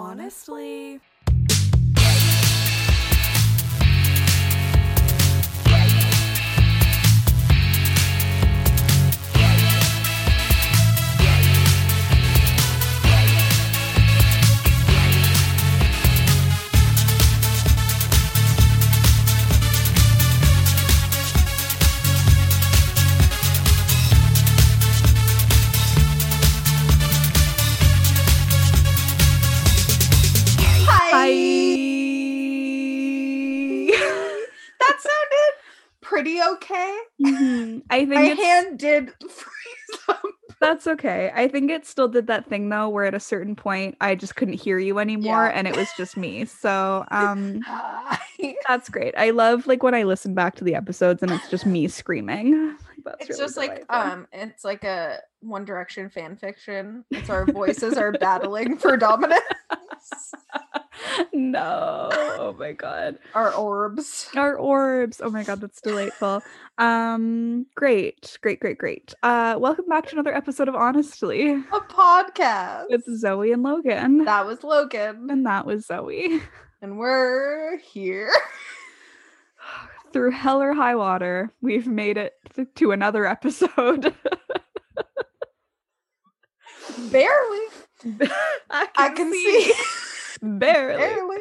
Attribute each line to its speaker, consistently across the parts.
Speaker 1: Honestly.
Speaker 2: Hi. Think
Speaker 1: My
Speaker 2: it's,
Speaker 1: hand did freeze up.
Speaker 2: that's okay. I think it still did that thing though, where at a certain point I just couldn't hear you anymore,
Speaker 1: Yeah.
Speaker 2: and it was just me. So um, that's great. I love like when I listen back to the episodes and it's just me screaming. That's
Speaker 1: It's
Speaker 2: really
Speaker 1: just like um it's like a One Direction fan fiction. It's our voices are battling for dominance.
Speaker 2: No, oh my god.
Speaker 1: Our orbs.
Speaker 2: Our orbs. Oh my god, that's delightful. Um, great, great, great, great. Uh, welcome back to another episode of Honestly
Speaker 1: A podcast.
Speaker 2: with Zoe and Logan.
Speaker 1: that was Logan.
Speaker 2: and that was Zoe.
Speaker 1: And we're here.
Speaker 2: Through hell or high water, we've made it th- to another episode.
Speaker 1: Barely.
Speaker 2: I
Speaker 1: I can see.
Speaker 2: Barely.
Speaker 1: Barely.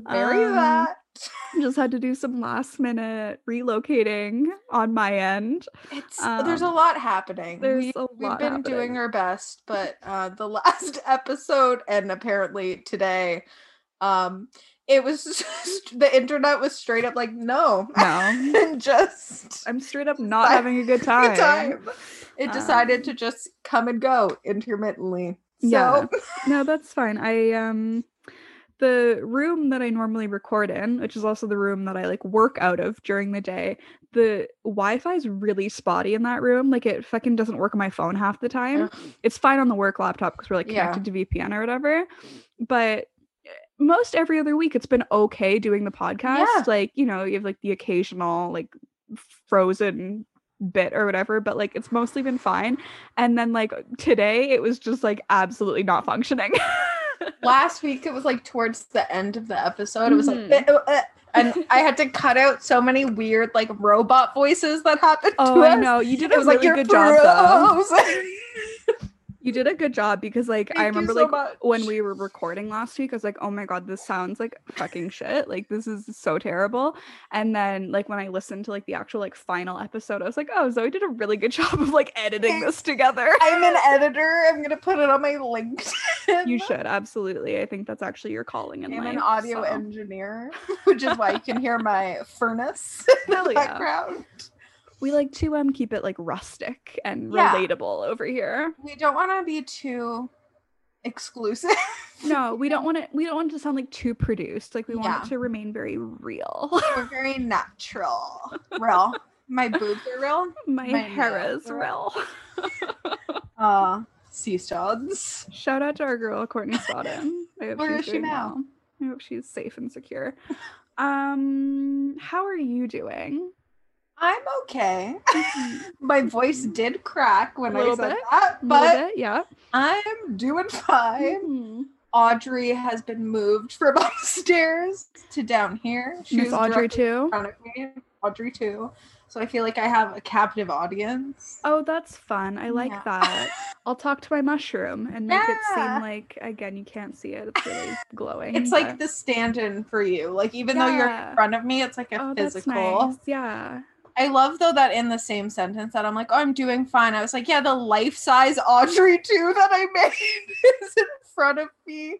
Speaker 1: Bury
Speaker 2: Um,
Speaker 1: that.
Speaker 2: Just had to do some last minute relocating on my end.
Speaker 1: It's there's a
Speaker 2: um,
Speaker 1: lot happening.
Speaker 2: there's
Speaker 1: we,
Speaker 2: a
Speaker 1: we've
Speaker 2: lot
Speaker 1: been doing our best, but uh the last episode and apparently today, um, it was just, the internet was straight up like no,
Speaker 2: No.
Speaker 1: and just
Speaker 2: I'm straight up not having a good time.
Speaker 1: good time. It decided to
Speaker 2: Um,
Speaker 1: just come and go intermittently. So
Speaker 2: Yeah. No, that's fine. I um the room that I normally record in, which is also the room that I like work out of during the day, the Wi-Fi is really spotty in that room. Like it fucking doesn't work on my phone half the time.
Speaker 1: Ugh.
Speaker 2: It's fine on the work laptop because we're like
Speaker 1: Yeah.
Speaker 2: connected to VPN or whatever. But eh, most every other week it's been okay doing the podcast.
Speaker 1: Yeah.
Speaker 2: Like, you know, you have like the occasional like frozen bit or whatever, but like it's mostly been fine. And then like today it was just like absolutely not functioning.
Speaker 1: last week it was like towards the end of the episode. It was like "Eh, eh," and I had to cut out so many weird like robot voices that happened
Speaker 2: oh,
Speaker 1: to
Speaker 2: I
Speaker 1: us.
Speaker 2: know. You did
Speaker 1: It
Speaker 2: a
Speaker 1: was
Speaker 2: really
Speaker 1: like
Speaker 2: good job though.
Speaker 1: frozen."
Speaker 2: You did a good job because like I
Speaker 1: Thank you
Speaker 2: remember
Speaker 1: so
Speaker 2: like
Speaker 1: much.
Speaker 2: when we were recording last week, I was like, oh my god, this sounds like fucking shit. Like this is so terrible. And then like when I listened to like the actual like final episode, I was like, oh, Zoe did a really good job of like editing this together.
Speaker 1: I'm an editor. I'm gonna put it on my LinkedIn.
Speaker 2: You should absolutely. I think that's actually your calling in
Speaker 1: I'm
Speaker 2: life.
Speaker 1: an audio
Speaker 2: so.
Speaker 1: engineer, which is why you can hear my furnace in
Speaker 2: Hell
Speaker 1: the
Speaker 2: yeah. We like to um keep it like rustic and
Speaker 1: Yeah.
Speaker 2: relatable over here.
Speaker 1: We don't want to be too exclusive.
Speaker 2: No, we don't want it. We don't want it to sound like too produced. Like we want
Speaker 1: Yeah.
Speaker 2: it to remain very real.
Speaker 1: We're very natural. Real. My boobs are real.
Speaker 2: My,
Speaker 1: My
Speaker 2: hair is real.
Speaker 1: Uh, sea studs.
Speaker 2: Shout out to our girl Courtney hope
Speaker 1: Where is she now?
Speaker 2: well. I hope she's safe and secure. Um, how are you doing?
Speaker 1: I'm okay. My voice did crack when I said
Speaker 2: bit,
Speaker 1: that, but
Speaker 2: bit, yeah.
Speaker 1: I'm doing fine.
Speaker 2: Mhm.
Speaker 1: Audrey has been moved from upstairs to down here. She's
Speaker 2: Audrey II.
Speaker 1: front of me, Audrey II. So I feel like I have a captive audience.
Speaker 2: Oh, that's fun. I like
Speaker 1: Yeah.
Speaker 2: that. I'll talk to my mushroom and make it seem like again you can't see it. It's really glowing.
Speaker 1: It's like the stand-in for you. Like even though you're in front of me, it's like a
Speaker 2: oh, that's
Speaker 1: physical.
Speaker 2: nice. Yeah.
Speaker 1: I love though that in the same sentence that I'm like, oh, I'm doing fine. I was like, yeah, the life-size Audrey II that I made is in front of me.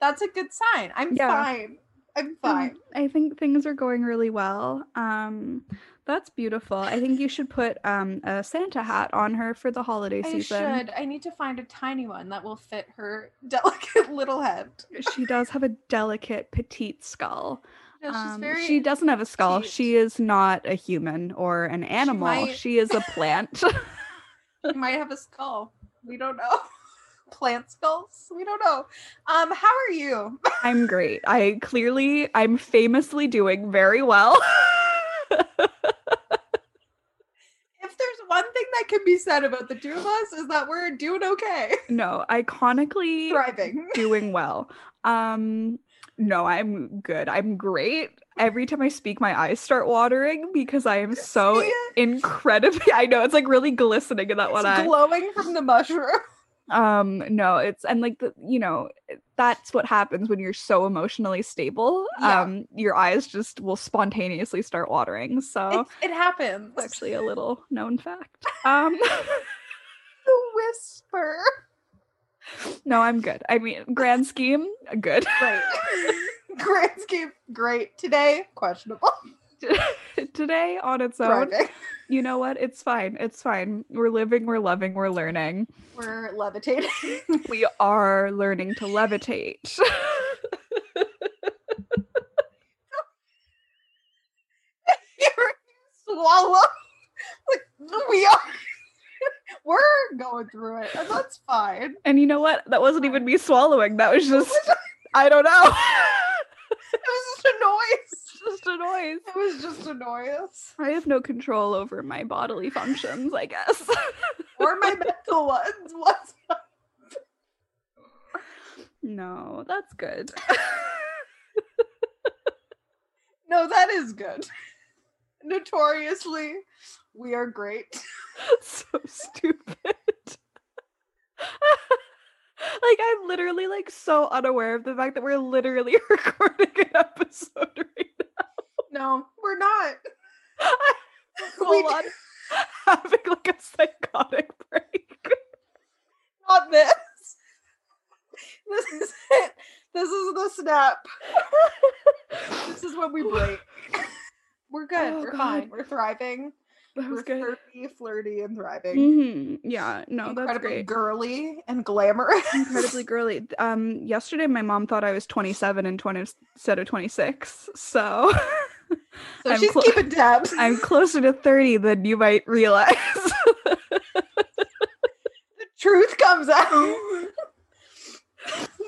Speaker 1: That's a good sign. I'm
Speaker 2: Yeah.
Speaker 1: fine. I'm fine.
Speaker 2: Um, I think things are going really well. Um, that's beautiful. I think you should put um a Santa hat on her for the holiday
Speaker 1: I
Speaker 2: season.
Speaker 1: I should. I need to find a tiny one that will fit her delicate little head.
Speaker 2: She does have a delicate petite skull.
Speaker 1: No,
Speaker 2: Um,
Speaker 1: very.
Speaker 2: she doesn't have a skull.
Speaker 1: petite.
Speaker 2: She is not a human or an animal.
Speaker 1: might-
Speaker 2: She is a plant.
Speaker 1: She might have a skull. We don't know. Plant skulls. We don't know. Um, how are you?
Speaker 2: I'm great. I clearly I'm famously doing very well.
Speaker 1: If there's one thing that can be said about the two of us is that we're doing okay.
Speaker 2: No, iconically
Speaker 1: Thriving.
Speaker 2: doing well. Um no, I'm good. I'm great. Every time I speak my eyes start watering because I am so incredibly I know it's like really glistening in that one
Speaker 1: It's
Speaker 2: eye.
Speaker 1: glowing from the mushroom.
Speaker 2: um no it's and like the you know that's what happens when you're so emotionally stable
Speaker 1: Yeah.
Speaker 2: um your eyes just will spontaneously start watering so
Speaker 1: It, it happens.
Speaker 2: it's actually a little known fact um
Speaker 1: the whisper.
Speaker 2: No i'm good i mean grand scheme good
Speaker 1: Great. Grand scheme, great. Today, questionable.
Speaker 2: today on its own you know what it's fine it's fine we're living we're loving we're learning
Speaker 1: We're levitating.
Speaker 2: we are learning to levitate
Speaker 1: You're swallow. Like, we are. We're going through it, and that's fine.
Speaker 2: and you know what that wasn't even me swallowing that was just i don't know
Speaker 1: It was just a noise.
Speaker 2: just a noise
Speaker 1: It was just a noise.
Speaker 2: I have no control over my bodily functions, I guess.
Speaker 1: Or my mental ones. What's
Speaker 2: no, that's good.
Speaker 1: No, that is good. Notoriously, we are great.
Speaker 2: so stupid. like I'm literally like so unaware of the fact that we're literally recording an episode right now.
Speaker 1: No, we're not.
Speaker 2: now.
Speaker 1: We
Speaker 2: Full on having like a psychotic break.
Speaker 1: Not this. This is it. This is the snap. This is when we break. We're good.
Speaker 2: Oh,
Speaker 1: We're
Speaker 2: God.
Speaker 1: fine. We're thriving.
Speaker 2: That was good.
Speaker 1: flirty, flirty, and thriving.
Speaker 2: hmm Yeah, no, that's
Speaker 1: Incredibly
Speaker 2: great.
Speaker 1: girly and glamorous.
Speaker 2: incredibly girly. Um, yesterday my mom thought I was 27 and 20 instead of 26. So
Speaker 1: So
Speaker 2: I'm
Speaker 1: she's
Speaker 2: clo-
Speaker 1: keeping tabs.
Speaker 2: I'm closer to 30 than you might realize.
Speaker 1: the truth comes out.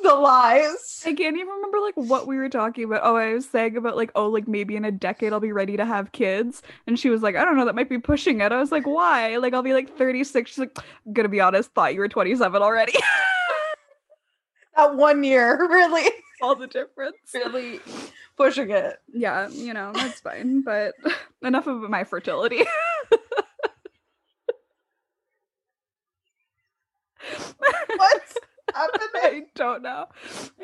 Speaker 1: the lies.
Speaker 2: I can't even remember like what we were talking about. Oh, I was saying about like, oh, like maybe in a decade I'll be ready to have kids. And she was like, I don't know, that might be pushing it. I was like, why? Like I'll be like 36. She's like, I'm gonna be honest, thought you were 27 already.
Speaker 1: That one year, really,
Speaker 2: All the difference.
Speaker 1: really pushing it.
Speaker 2: Yeah, you know, that's fine. But enough of my fertility.
Speaker 1: What's happening?
Speaker 2: I don't know.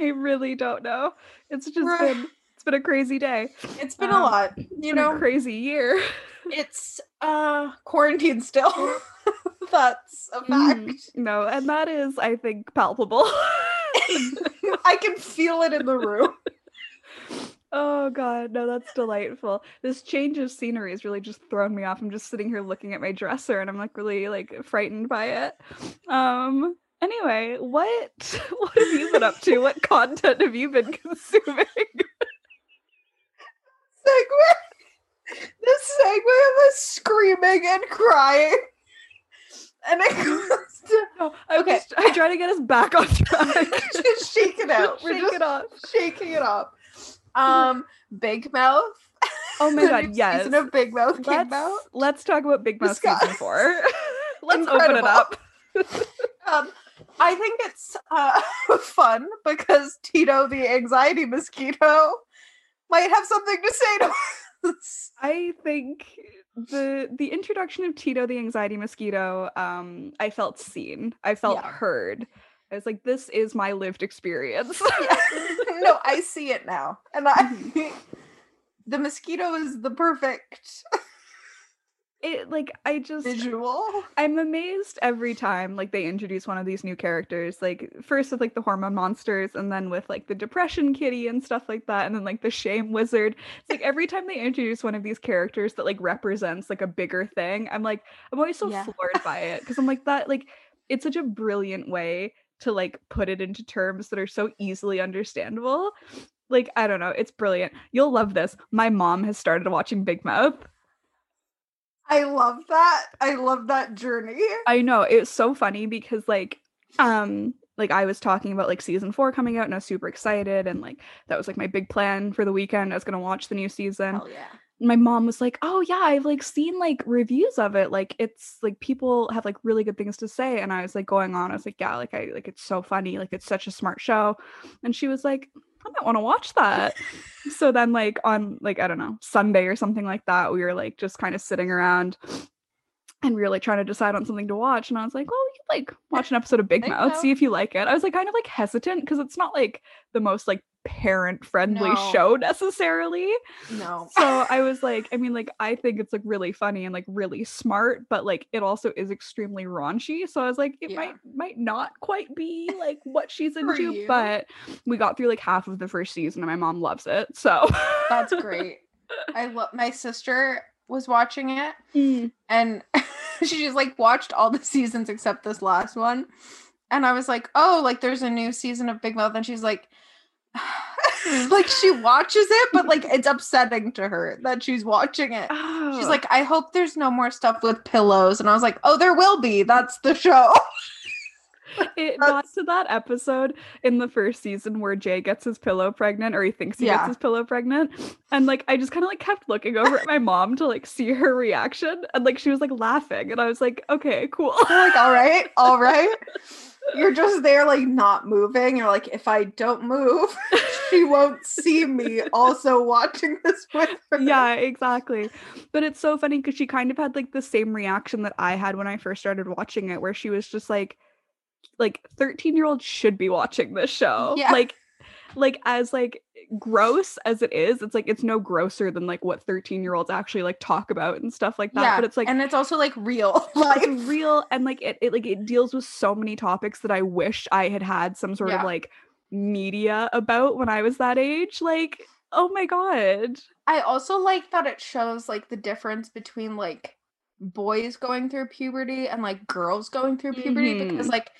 Speaker 2: I really don't know. It's just
Speaker 1: Right.
Speaker 2: been it's been a crazy day.
Speaker 1: It's been
Speaker 2: Um,
Speaker 1: a lot. You
Speaker 2: been a
Speaker 1: know,
Speaker 2: crazy year.
Speaker 1: it's uh quarantine still. That's a fact.
Speaker 2: Mhm. No, and that is, I think, palpable.
Speaker 1: I can feel it in the room.
Speaker 2: oh god, no, that's delightful. This change of scenery has really just thrown me off. I'm just sitting here looking at my dresser and I'm like really like frightened by it. Um anyway, what what have you been up to? What content have you been consuming?
Speaker 1: segue. This segue of us screaming and crying. And it goes to
Speaker 2: I
Speaker 1: Okay.
Speaker 2: was I try to get us back on track.
Speaker 1: just shake it out. We're
Speaker 2: Shake
Speaker 1: just
Speaker 2: it off.
Speaker 1: shaking it up. Um, Big Mouth.
Speaker 2: Oh my god, yes.
Speaker 1: Season of Big Mouth came
Speaker 2: let's,
Speaker 1: out.
Speaker 2: let's talk about Big Mouth season four. let's open it up.
Speaker 1: Um, I think it's uh, fun because Tito, the anxiety mosquito, might have something to say to us.
Speaker 2: I think the the introduction of Tito the anxiety mosquito, um, I felt seen. I felt
Speaker 1: Yeah.
Speaker 2: heard. I was like, this is my lived experience.
Speaker 1: Yeah. no, I see it now, and I.
Speaker 2: Mhm.
Speaker 1: The mosquito is the perfect
Speaker 2: it like I just
Speaker 1: visual.
Speaker 2: I'm amazed every time like they introduce one of these new characters. Like first with like the hormone monsters and then with like the depression kitty and stuff like that and then like the shame wizard. It's like every time they introduce one of these characters that like represents like a bigger thing, I'm like I'm always so
Speaker 1: Yeah.
Speaker 2: floored by it because I'm like that like it's such a brilliant way to like put it into terms that are so easily understandable. Like I don't know, it's brilliant. You'll love this. My mom has started watching Big Mouth.
Speaker 1: I love that. I love that journey.
Speaker 2: I know it's so funny because like um like I was talking about like season 4 coming out and I was super excited and like that was like my big plan for the weekend. I was going to watch the new season.
Speaker 1: Hell yeah.
Speaker 2: my mom was like, "Oh yeah, I've like seen like reviews of it. Like it's like people have like really good things to say." And I was like going on. I was like, "Yeah, like I like it's so funny. Like it's such a smart show." And she was like, "I might want to watch that." so then like on like I don't know Sunday or something like that, we were like just kind of sitting around and really trying to decide on something to watch. And I was like, well, we could like watch an episode of Big Mouth,
Speaker 1: Mouth.
Speaker 2: see if you like it. I was like kind of like hesitant because it's not like the most like parent friendly
Speaker 1: No.
Speaker 2: show necessarily.
Speaker 1: No.
Speaker 2: So I was like, I mean, like I think it's like really funny and like really smart, but like it also is extremely raunchy. So I was like, it
Speaker 1: Yeah.
Speaker 2: might might not quite be like what she's into,
Speaker 1: you.
Speaker 2: but we got through like half of the first season and my mom loves it. So
Speaker 1: That's great. I love my sister was watching it
Speaker 2: Mm.
Speaker 1: and she just like watched all the seasons except this last one. And I was like, "Oh, like there's a new season of Big Mouth." And she's like like she watches it, but like it's upsetting to her that she's watching it. She's
Speaker 2: Oh.
Speaker 1: like, "I hope there's no more stuff with pillows." And I was like, "Oh, there will be. That's the show."
Speaker 2: it got to that episode in the first season where Jay gets his pillow pregnant or he thinks he
Speaker 1: Yeah.
Speaker 2: gets his pillow pregnant. And like I just kind of like kept looking over at my mom to like see her reaction. And like she was like laughing. And I was like, okay, cool.
Speaker 1: They're like, "All right, all right." You're just there like not moving. You're like, "If I don't move, she won't see me also watching this with her."
Speaker 2: yeah, exactly. But it's so funny because she kind of had like the same reaction that I had when I first started watching it, where she was just like, like 13 year olds should be watching this show.
Speaker 1: Yeah.
Speaker 2: Like, like as like gross as it is, it's like it's no grosser than like what 13 year olds actually like talk about and stuff like that.
Speaker 1: yeah,
Speaker 2: But it's like
Speaker 1: and it's also like real
Speaker 2: it's real and like it, it like it deals with so many topics that I wish I had had some sort
Speaker 1: Yeah.
Speaker 2: of like media about when I was that age. Like, oh my god.
Speaker 1: I also like that it shows like the difference between like boys going through puberty and like girls going through puberty because
Speaker 2: Mhm.
Speaker 1: like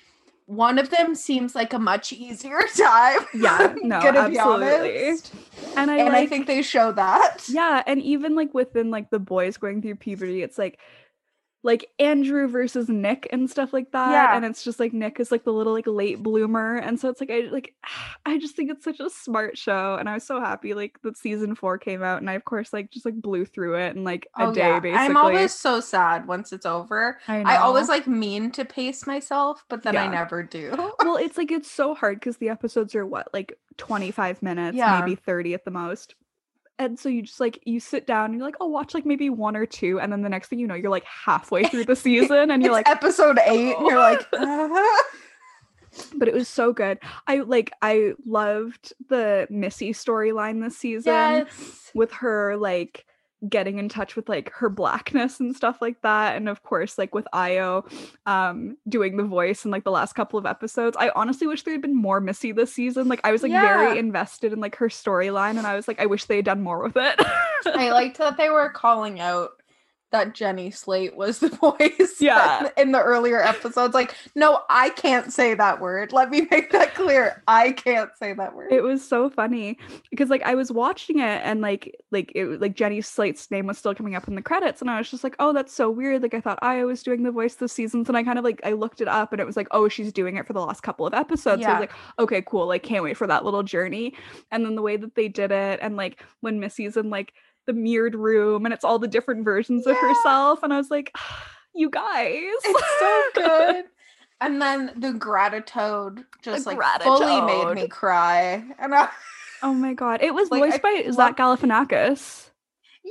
Speaker 1: one of them seems like a much easier time.
Speaker 2: Yeah, no,
Speaker 1: gonna be
Speaker 2: absolutely.
Speaker 1: honest.
Speaker 2: And I
Speaker 1: and
Speaker 2: like
Speaker 1: I think they show that.
Speaker 2: yeah, and even like within like the boys going through puberty, it's like like Andrew versus Nick and stuff like that.
Speaker 1: Yeah.
Speaker 2: And it's just like Nick is like the little like late bloomer. And so it's like I like I just think it's such a smart show. And I was so happy like that season four came out. And I of course like just like blew through it in like a
Speaker 1: Oh,
Speaker 2: day
Speaker 1: yeah.
Speaker 2: basically.
Speaker 1: I'm always so sad once it's over.
Speaker 2: I,
Speaker 1: I always like mean to pace myself, but then I never do.
Speaker 2: well, it's like it's so hard because the episodes are what, like 25 minutes,
Speaker 1: Yeah.
Speaker 2: maybe 30 at the most. And so you just like you sit down and you're like, oh, watch like maybe one or two, and then the next thing you know, you're like halfway through the season, and you're like,
Speaker 1: episode eight, and you're like, uh,
Speaker 2: but it was so good. I like I loved the Missy storyline this season
Speaker 1: yes.
Speaker 2: with her like getting in touch with like her blackness and stuff like that and of course like with Ayo um doing the voice in like the last couple of episodes I honestly wish there had been more Missy this season like I was like
Speaker 1: Yeah.
Speaker 2: very invested in like her storyline and I was like I wish they had done more with it
Speaker 1: I liked that they were calling out that Jenny Slate was the voice.
Speaker 2: Yeah.
Speaker 1: In the earlier episodes. Like, no, I can't say that word. Let me make that clear. I can't say that word.
Speaker 2: it was so funny because like I was watching it and like like it like Jenny Slate's name was still coming up in the credits and I was just like oh that's so weird like I thought I was doing the voice this season and I kind of like I looked it up and it was like oh she's doing it for the last couple of episodes so I was like okay cool like can't wait for that little journey and then the way that they did it and like when Missy's in like the mirrored room and it's all the different versions of herself. And I was like you guys.
Speaker 1: It's so good. And then the gratitude just
Speaker 2: The
Speaker 1: like fully made me cry. And I,
Speaker 2: oh my god. It was
Speaker 1: Like,
Speaker 2: voiced
Speaker 1: I
Speaker 2: by
Speaker 1: love-
Speaker 2: Zach Galifianakis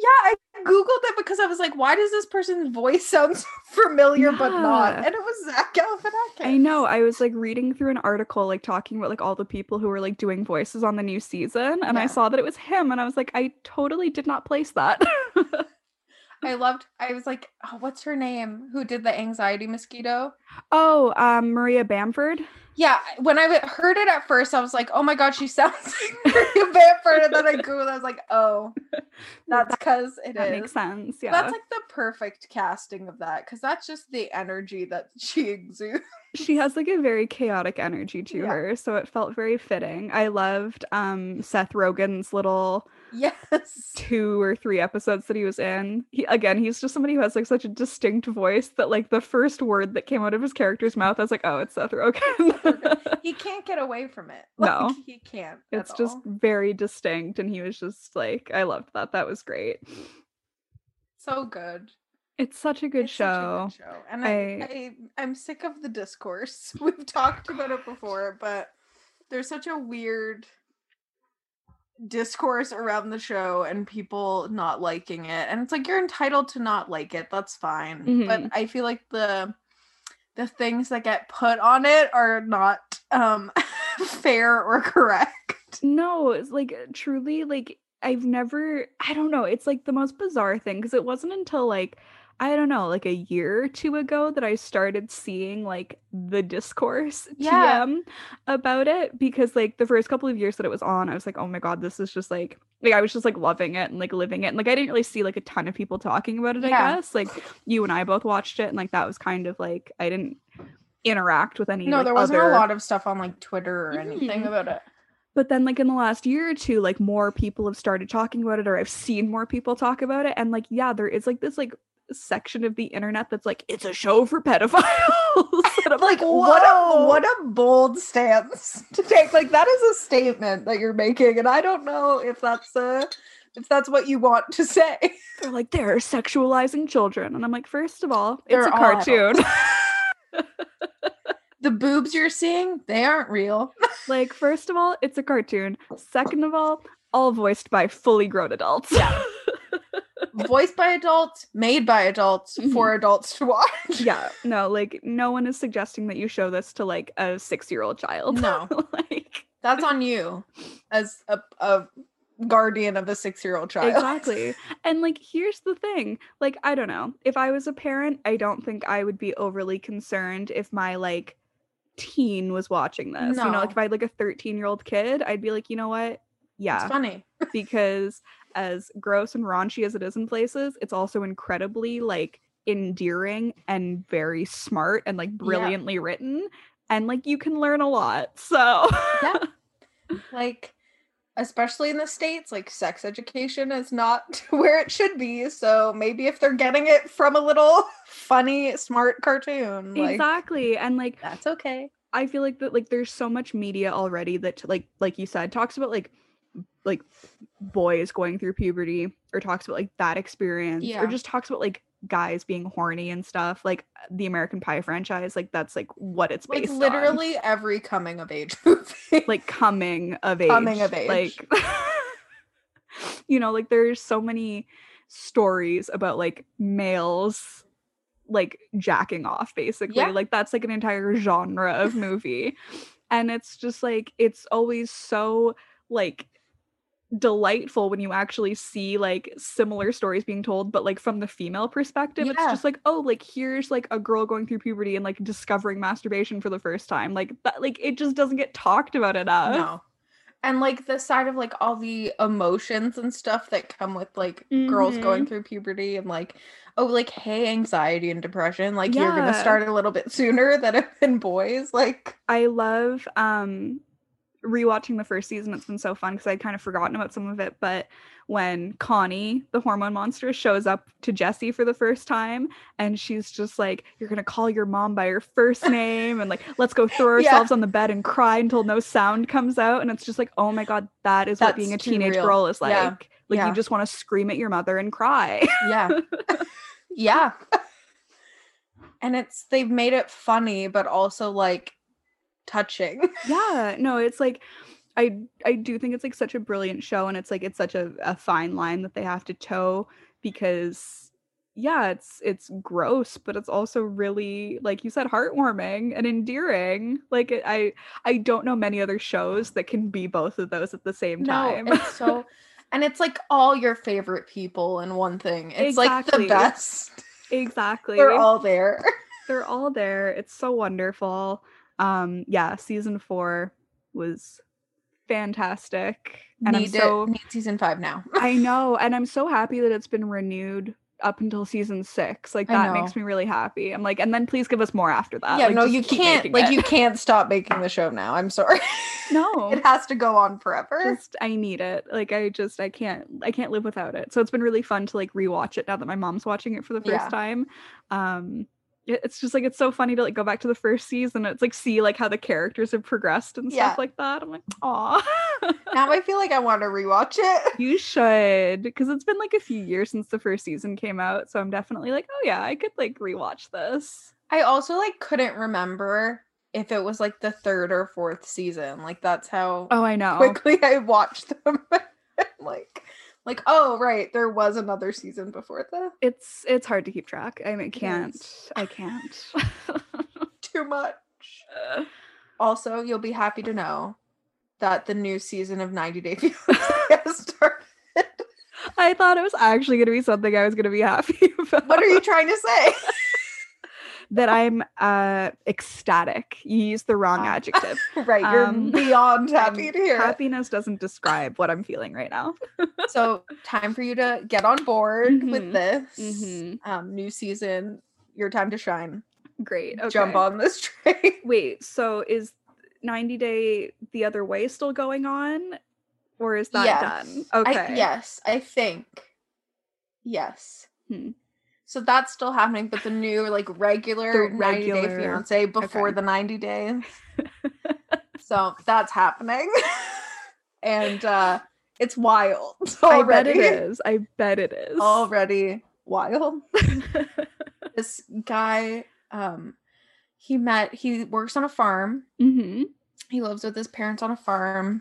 Speaker 1: yeah, I googled it because I was like, why does this person's voice sound so familiar but not? And it was Zach Galifianakis.
Speaker 2: I know. I was like reading through an article like talking about like all the people who were like doing voices on the new season and I saw that it was him and I was like I totally did not place that.
Speaker 1: I loved. I was like, oh, what's her name? Who did the anxiety mosquito?
Speaker 2: oh, um Maria Bamford.
Speaker 1: Yeah, when I heard it at first, I was like, "Oh my god, she sounds like Maria Bamford." And then I googled, I was like, "Oh, that's because it
Speaker 2: that
Speaker 1: is."
Speaker 2: makes sense. Yeah.
Speaker 1: That's like the perfect casting of that because that's just the energy that she exudes.
Speaker 2: she has like a very chaotic energy to
Speaker 1: Yeah.
Speaker 2: her, so it felt very fitting. I loved um Seth Rogen's little
Speaker 1: Yes.
Speaker 2: two or three episodes that he was in. He again, he's just somebody who has like such a distinct voice that like the first word that came out of his character's mouth, I was like, oh, it's Seth Rogen.
Speaker 1: he can't get away from it.
Speaker 2: No.
Speaker 1: He can't.
Speaker 2: it's just
Speaker 1: all.
Speaker 2: very distinct and he was just like I loved that. That was great.
Speaker 1: so good.
Speaker 2: It's such a good
Speaker 1: It's such a
Speaker 2: show.
Speaker 1: good show. And I,
Speaker 2: I-
Speaker 1: I, I'm sick of the discourse. We've talked about it before, but there's such a weird discourse around the show and people not liking it. And it's like you're entitled to not like it. That's fine.
Speaker 2: Mhm.
Speaker 1: But I feel like the the things that get put on it are not um fair or correct.
Speaker 2: No, it's like truly like I've never I don't know, it's like the most bizarre thing because it wasn't until like I don't know, like a year or two ago that I started seeing like the discourse
Speaker 1: Yeah.
Speaker 2: TM about it because like the first couple of years that it was on, I was like, oh my god, this is just like like I was just like loving it and like living it. And like I didn't really see like a ton of people talking about it, I guess. Like you and I both watched it and like that was kind of like I didn't interact with any
Speaker 1: No,
Speaker 2: like,
Speaker 1: there wasn't
Speaker 2: other
Speaker 1: a lot of stuff on like Twitter or anything
Speaker 2: Mhm.
Speaker 1: about it.
Speaker 2: but then like in the last year or two like more people have started talking about it or i've seen more people talk about it and like yeah there is like this like section of the internet that's like it's a show for pedophiles. And i'm like
Speaker 1: what a what a bold stance to take. Like that is a statement that you're making and i don't know if that's a if that's what you want to say.
Speaker 2: They're like they're sexualizing children. And i'm like first of all it's
Speaker 1: They're
Speaker 2: a cartoon.
Speaker 1: the boobs you're seeing they aren't real.
Speaker 2: Like first of all it's a cartoon. Second of all all voiced by fully grown adults.
Speaker 1: Yeah. Voiced by adults made by adults for adults to watch
Speaker 2: yeah no like no one is suggesting that you show this to like a six year old child
Speaker 1: No.
Speaker 2: like
Speaker 1: that's on you as a, a guardian of a six-year-old child
Speaker 2: Exactly. And like here's the thing. Like I don't know. If I was a parent, I don't think I would be overly concerned if my like teen was watching this. No. You know, like if I had like a 13-year-old kid, I'd be like, "You know what?
Speaker 1: it's
Speaker 2: Yeah."
Speaker 1: funny
Speaker 2: because as gross and raunchy as it is in places, it's also incredibly like endearing and very smart and like brilliantly written and like you can learn a lot. So
Speaker 1: yeah like especially in the states like sex education is not where it should be so maybe if they're getting it from a little funny smart cartoon like
Speaker 2: exactly. And like
Speaker 1: that's okay
Speaker 2: I feel like that like there's so much media already that like like you said talks about like like boys going through puberty or talks about like that experience
Speaker 1: Yeah.
Speaker 2: or just talks about like guys being horny and stuff like the American Pie franchise like that's like what it's
Speaker 1: like
Speaker 2: based on.
Speaker 1: literally every coming of age movie
Speaker 2: like coming of age
Speaker 1: Coming of age.
Speaker 2: like you know like there's so many stories about like males like jacking off basically
Speaker 1: Yeah.
Speaker 2: like that's like an entire genre of movie and it's just like it's always so like delightful when you actually see like similar stories being told but like from the female perspective. It's just like oh like here's like a girl going through puberty and like discovering masturbation for the first time. Like that like it just doesn't get talked about enough.
Speaker 1: No. And like the side of like all the emotions and stuff that come with like girls going
Speaker 2: Mhm.
Speaker 1: through puberty and like oh like hey anxiety and depression like you're gonna start a little bit sooner than in boys like
Speaker 2: I love um rewatching the first season. It's been so fun because I'd kind of forgotten about some of it. But when Connie, the hormone monster, shows up to Jessi for the first time, and she's just like, "You're gonna call your mom by her first name," and like, "Let's go throw
Speaker 1: Yeah.
Speaker 2: ourselves on the bed and cry until no sound comes out," and it's just like, "Oh my god, that is what being a teenage
Speaker 1: real.
Speaker 2: girl is like."
Speaker 1: Yeah.
Speaker 2: Like
Speaker 1: Yeah.
Speaker 2: you just want to scream at your mother and cry.
Speaker 1: yeah yeah and it's they've made it funny but also like touching.
Speaker 2: Yeah no it's like i i do think it's like such a brilliant show and it's like it's such a, a fine line that they have to toe because yeah it's it's gross but it's also really like you said heartwarming and endearing. Like it, i i don't know many other shows that can be both of those at the same time.
Speaker 1: no it's so and it's like all your favorite people in one thing. It's like the best.
Speaker 2: Exactly.
Speaker 1: They're all there.
Speaker 2: They're all there. It's so wonderful um yeah season four was fantastic and
Speaker 1: need
Speaker 2: i'm so
Speaker 1: it, need season five now
Speaker 2: I know, and I'm so happy that it's been renewed up until season six. Like that makes me really happy. I'm like, and then please give us more after that.
Speaker 1: yeah
Speaker 2: Like,
Speaker 1: no you can't like
Speaker 2: it.
Speaker 1: you can't stop making the show now i'm sorry
Speaker 2: no.
Speaker 1: it has to go on forever
Speaker 2: just I need it. Like I just I can't I can't live without it. So it's been really fun to like rewatch it now that my mom's watching it for the first
Speaker 1: Yeah.
Speaker 2: time. Um it's just like it's so funny to like go back to the first season. It's like see like how the characters have progressed and
Speaker 1: Yeah.
Speaker 2: stuff like that. I'm like, aw.
Speaker 1: Now I feel like I want to rewatch it.
Speaker 2: you should because it's been like a few years since the first season came out. So I'm definitely like, oh yeah, I could like rewatch this.
Speaker 1: I also like couldn't remember if it was like the third or fourth season. Like that's how
Speaker 2: Oh, I know.
Speaker 1: quickly I watched them. like like oh right, there was another season before the
Speaker 2: It's it's hard to keep track. I mean, can't. I can't.
Speaker 1: too much. Also, you'll be happy to know that the new season of 90 Day Fiancé has started.
Speaker 2: I thought it was actually going to be something I was going to be happy about.
Speaker 1: What are you trying to say?
Speaker 2: That I'm uh ecstatic. You used the wrong
Speaker 1: Ah.
Speaker 2: adjective.
Speaker 1: right, you're
Speaker 2: Um,
Speaker 1: beyond happy
Speaker 2: Um,
Speaker 1: to hear it.
Speaker 2: Happiness doesn't describe what I'm feeling right now.
Speaker 1: So, time for you to get on board
Speaker 2: Mhm.
Speaker 1: with this
Speaker 2: Mhm.
Speaker 1: um, new season. Your time to shine.
Speaker 2: Great. Okay.
Speaker 1: Jump on this train.
Speaker 2: Wait, so is 90 Day the other way still going on? Or is that
Speaker 1: Yes.
Speaker 2: done?
Speaker 1: I-
Speaker 2: Okay.
Speaker 1: yes, I think. Yes.
Speaker 2: Hmm.
Speaker 1: So that's still happening, but the new like regular, 90 day fiance before
Speaker 2: okay.
Speaker 1: the 90 days. so that's happening. and uh it's wild.
Speaker 2: I bet it is. I bet it is.
Speaker 1: Already wild. This guy, um, he met he works on a farm.
Speaker 2: Mm-hmm.
Speaker 1: He lives with his parents on a farm.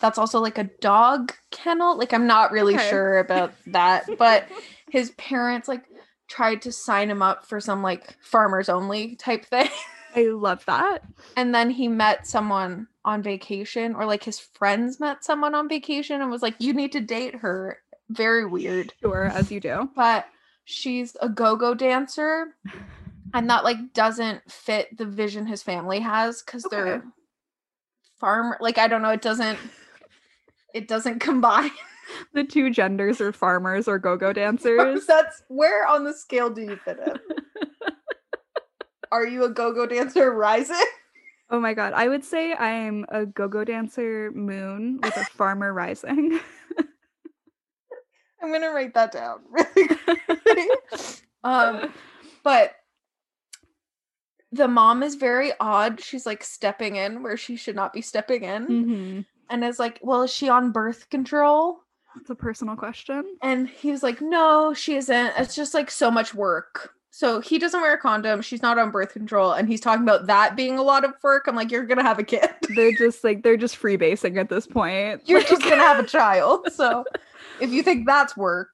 Speaker 1: That's also like a dog kennel. Like I'm not really
Speaker 2: Okay.
Speaker 1: sure about that, but his parents like tried to sign him up for some like farmers only type thing.
Speaker 2: I love that.
Speaker 1: And then he met someone on vacation, or like his friends met someone on vacation and was like, You need to date her. Very weird.
Speaker 2: Sure, as you do.
Speaker 1: But she's a go go dancer. And that like doesn't fit the vision his family has because
Speaker 2: Okay.
Speaker 1: they're farmer. Like, I don't know, it doesn't it doesn't combine.
Speaker 2: The two genders are farmers or go-go dancers.
Speaker 1: That's where on the scale do you fit in? Are you a go-go dancer rising?
Speaker 2: Oh my god, I would say I'm a go-go dancer moon with a farmer rising.
Speaker 1: I'm gonna write that down really quickly. um, but the mom is very odd. She's like stepping in where she should not be stepping in,
Speaker 2: hmm
Speaker 1: and is like, "Well, is she on birth control?"
Speaker 2: It's a personal question.
Speaker 1: And he was like, "No, she isn't. It's just like so much work." So he doesn't wear a condom. She's not on birth control, and he's talking about that being a lot of work. I'm like, "You're gonna have a kid.
Speaker 2: They're just like they're just freebasing at this point.
Speaker 1: You're
Speaker 2: Like,
Speaker 1: just gonna have a child." So if you think that's work,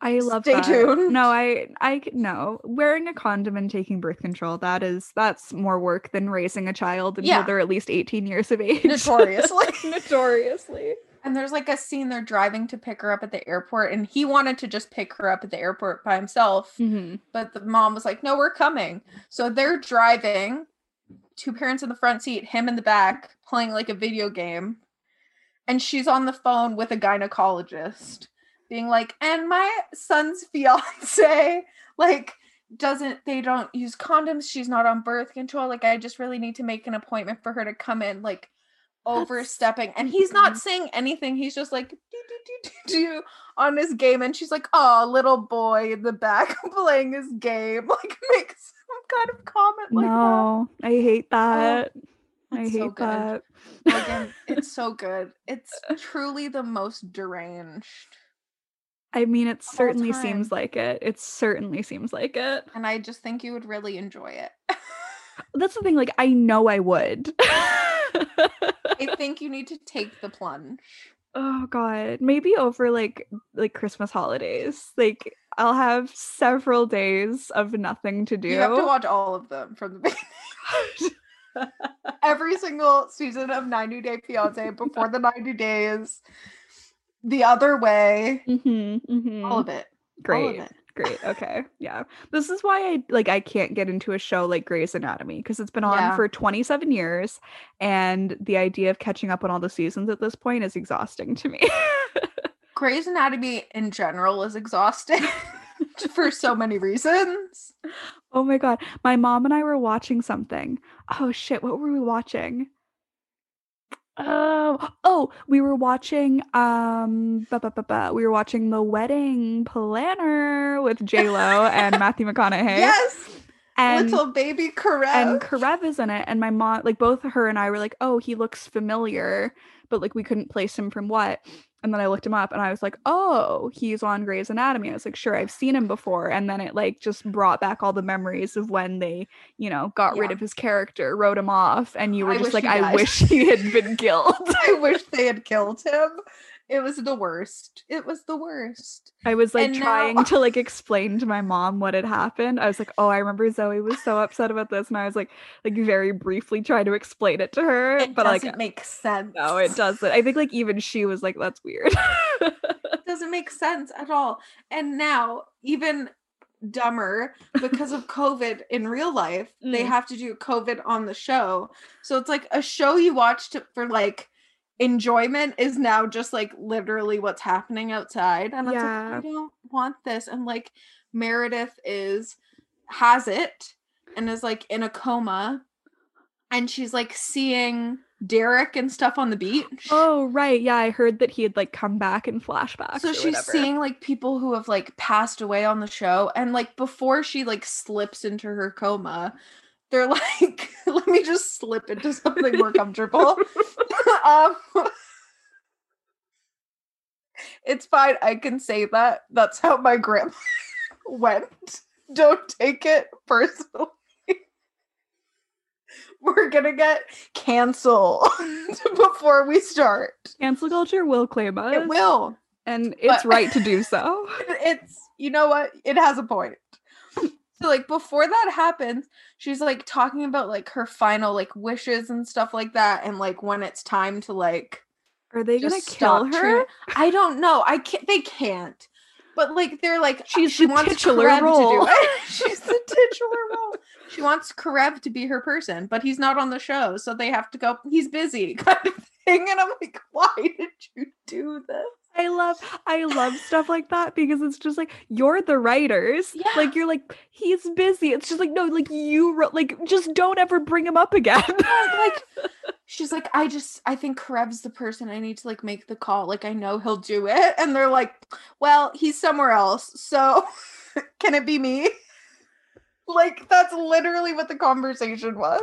Speaker 2: I love
Speaker 1: Stay
Speaker 2: that.
Speaker 1: tuned.
Speaker 2: No, I I no wearing a condom and taking birth control that is that's more work than raising a child until
Speaker 1: Yeah.
Speaker 2: they're at least 18 years of age.
Speaker 1: notoriously.
Speaker 2: Notoriously.
Speaker 1: And there's like a scene they're driving to pick her up at the airport, and he wanted to just pick her up at the airport by himself,
Speaker 2: hmm
Speaker 1: but the mom was like, "No, we're coming." So they're driving, two parents in the front seat, him in the back, playing like a video game, and she's on the phone with a gynecologist, being like, "And my son's fiance, like." doesn't they don't use condoms she's not on birth control like i just really need to make an appointment for her to come in like overstepping and he's not saying anything he's just like do, do, do, on his game and she's like oh little boy in the back playing his game like makes some kind of comment like
Speaker 2: no, I hate that. I hate
Speaker 1: so
Speaker 2: that.
Speaker 1: that Again, it's so good it's truly the most deranged
Speaker 2: I mean, it certainly seems like it. It certainly seems like it.
Speaker 1: and i just think you would really enjoy it
Speaker 2: That's the thing. Like, I know I would.
Speaker 1: I think you need to take the plunge
Speaker 2: oh god, maybe over like like Christmas holidays. Like, I'll have several days of nothing to do.
Speaker 1: you have to watch all of them from the beginning every single season of 90 Day Fiance before the 90 days, the other way,
Speaker 2: Mhm, mhm.
Speaker 1: all of it. All
Speaker 2: Great.
Speaker 1: of it.
Speaker 2: Great. Okay. Yeah. This is why I like I can't get into a show like Grey's Anatomy because it's been on
Speaker 1: Yeah.
Speaker 2: for 27 years and the idea of catching up on all the seasons at this point is exhausting to me.
Speaker 1: Grey's Anatomy in general is exhausting for so many reasons.
Speaker 2: oh my god. My mom and I were watching something. Oh shit, what were we watching? Oh, oh, we were watching um ba, ba, ba, ba. we were watching The Wedding Planner with J Lo and Matthew McConaughey.
Speaker 1: Yes.
Speaker 2: And
Speaker 1: Little baby Karev.
Speaker 2: and Karev is in it, and my mom, like both her and I were like, "Oh, he looks familiar," but like we couldn't place him from what. And then I looked him up, and I was like, "Oh, he's on Grey's Anatomy." I was like, "Sure, I've seen him before." And then it like just brought back all the memories of when they, you know, got rid of his character, wrote him off, and you were
Speaker 1: I
Speaker 2: just like, "I
Speaker 1: died."
Speaker 2: wish he had been killed."
Speaker 1: I wish they had killed him. It was the worst. It was the worst.
Speaker 2: I was like
Speaker 1: And now-
Speaker 2: trying to like explain to my mom what had happened. I was like, "Oh, I remember Zoe was so upset about this," and I was like, like very briefly trying to explain it to her,
Speaker 1: It
Speaker 2: but like
Speaker 1: doesn't make sense.
Speaker 2: No, it doesn't. I think like even she was like, that's weird.
Speaker 1: It doesn't make sense at all. And now, even dumber, because of COVID in real life, they
Speaker 2: Mm.
Speaker 1: have to do COVID on the show. So it's like a show you watched for like enjoyment is now just like literally what's happening outside. And it's like, I don't want this. And like Meredith is has it and is like in a coma. And she's like seeing Derek and stuff on the beach.
Speaker 2: oh, right. Yeah, I heard that he had like come back in flashbacks.
Speaker 1: So she's
Speaker 2: whatever.
Speaker 1: seeing like people who have like passed away on the show, and like before she like slips into her coma, they're like, "Let me just slip into something more comfortable." um, it's fine. I can say that. That's how my grandma went. Don't take it personally. We're gonna get canceled before we start.
Speaker 2: cancel culture will claim us.
Speaker 1: It will.
Speaker 2: And it's
Speaker 1: But-
Speaker 2: right to do so.
Speaker 1: it's you know what it has a point so like before that happens she's like talking about like her final like wishes and stuff like that and like when it's time to like
Speaker 2: Are they gonna kill her?
Speaker 1: i don't know. I can't they can't. But like they're like uh,
Speaker 2: She's
Speaker 1: she wants
Speaker 2: titular
Speaker 1: Karev to
Speaker 2: role.
Speaker 1: do it. She's the titular role. She wants Karev to be her person but he's not on the show so they have to go he's busy kind of thing. And i'm like why did you do this
Speaker 2: I love I love stuff like that because it's just like you're the writers.
Speaker 1: Yeah.
Speaker 2: Like you're like he's busy. It's just like no, like you wrote like just don't ever bring him up again.
Speaker 1: like she's like i just i think karev's the person i need to like make the call like i know he'll do it and they're like well he's somewhere else so can it be me like that's literally what the conversation was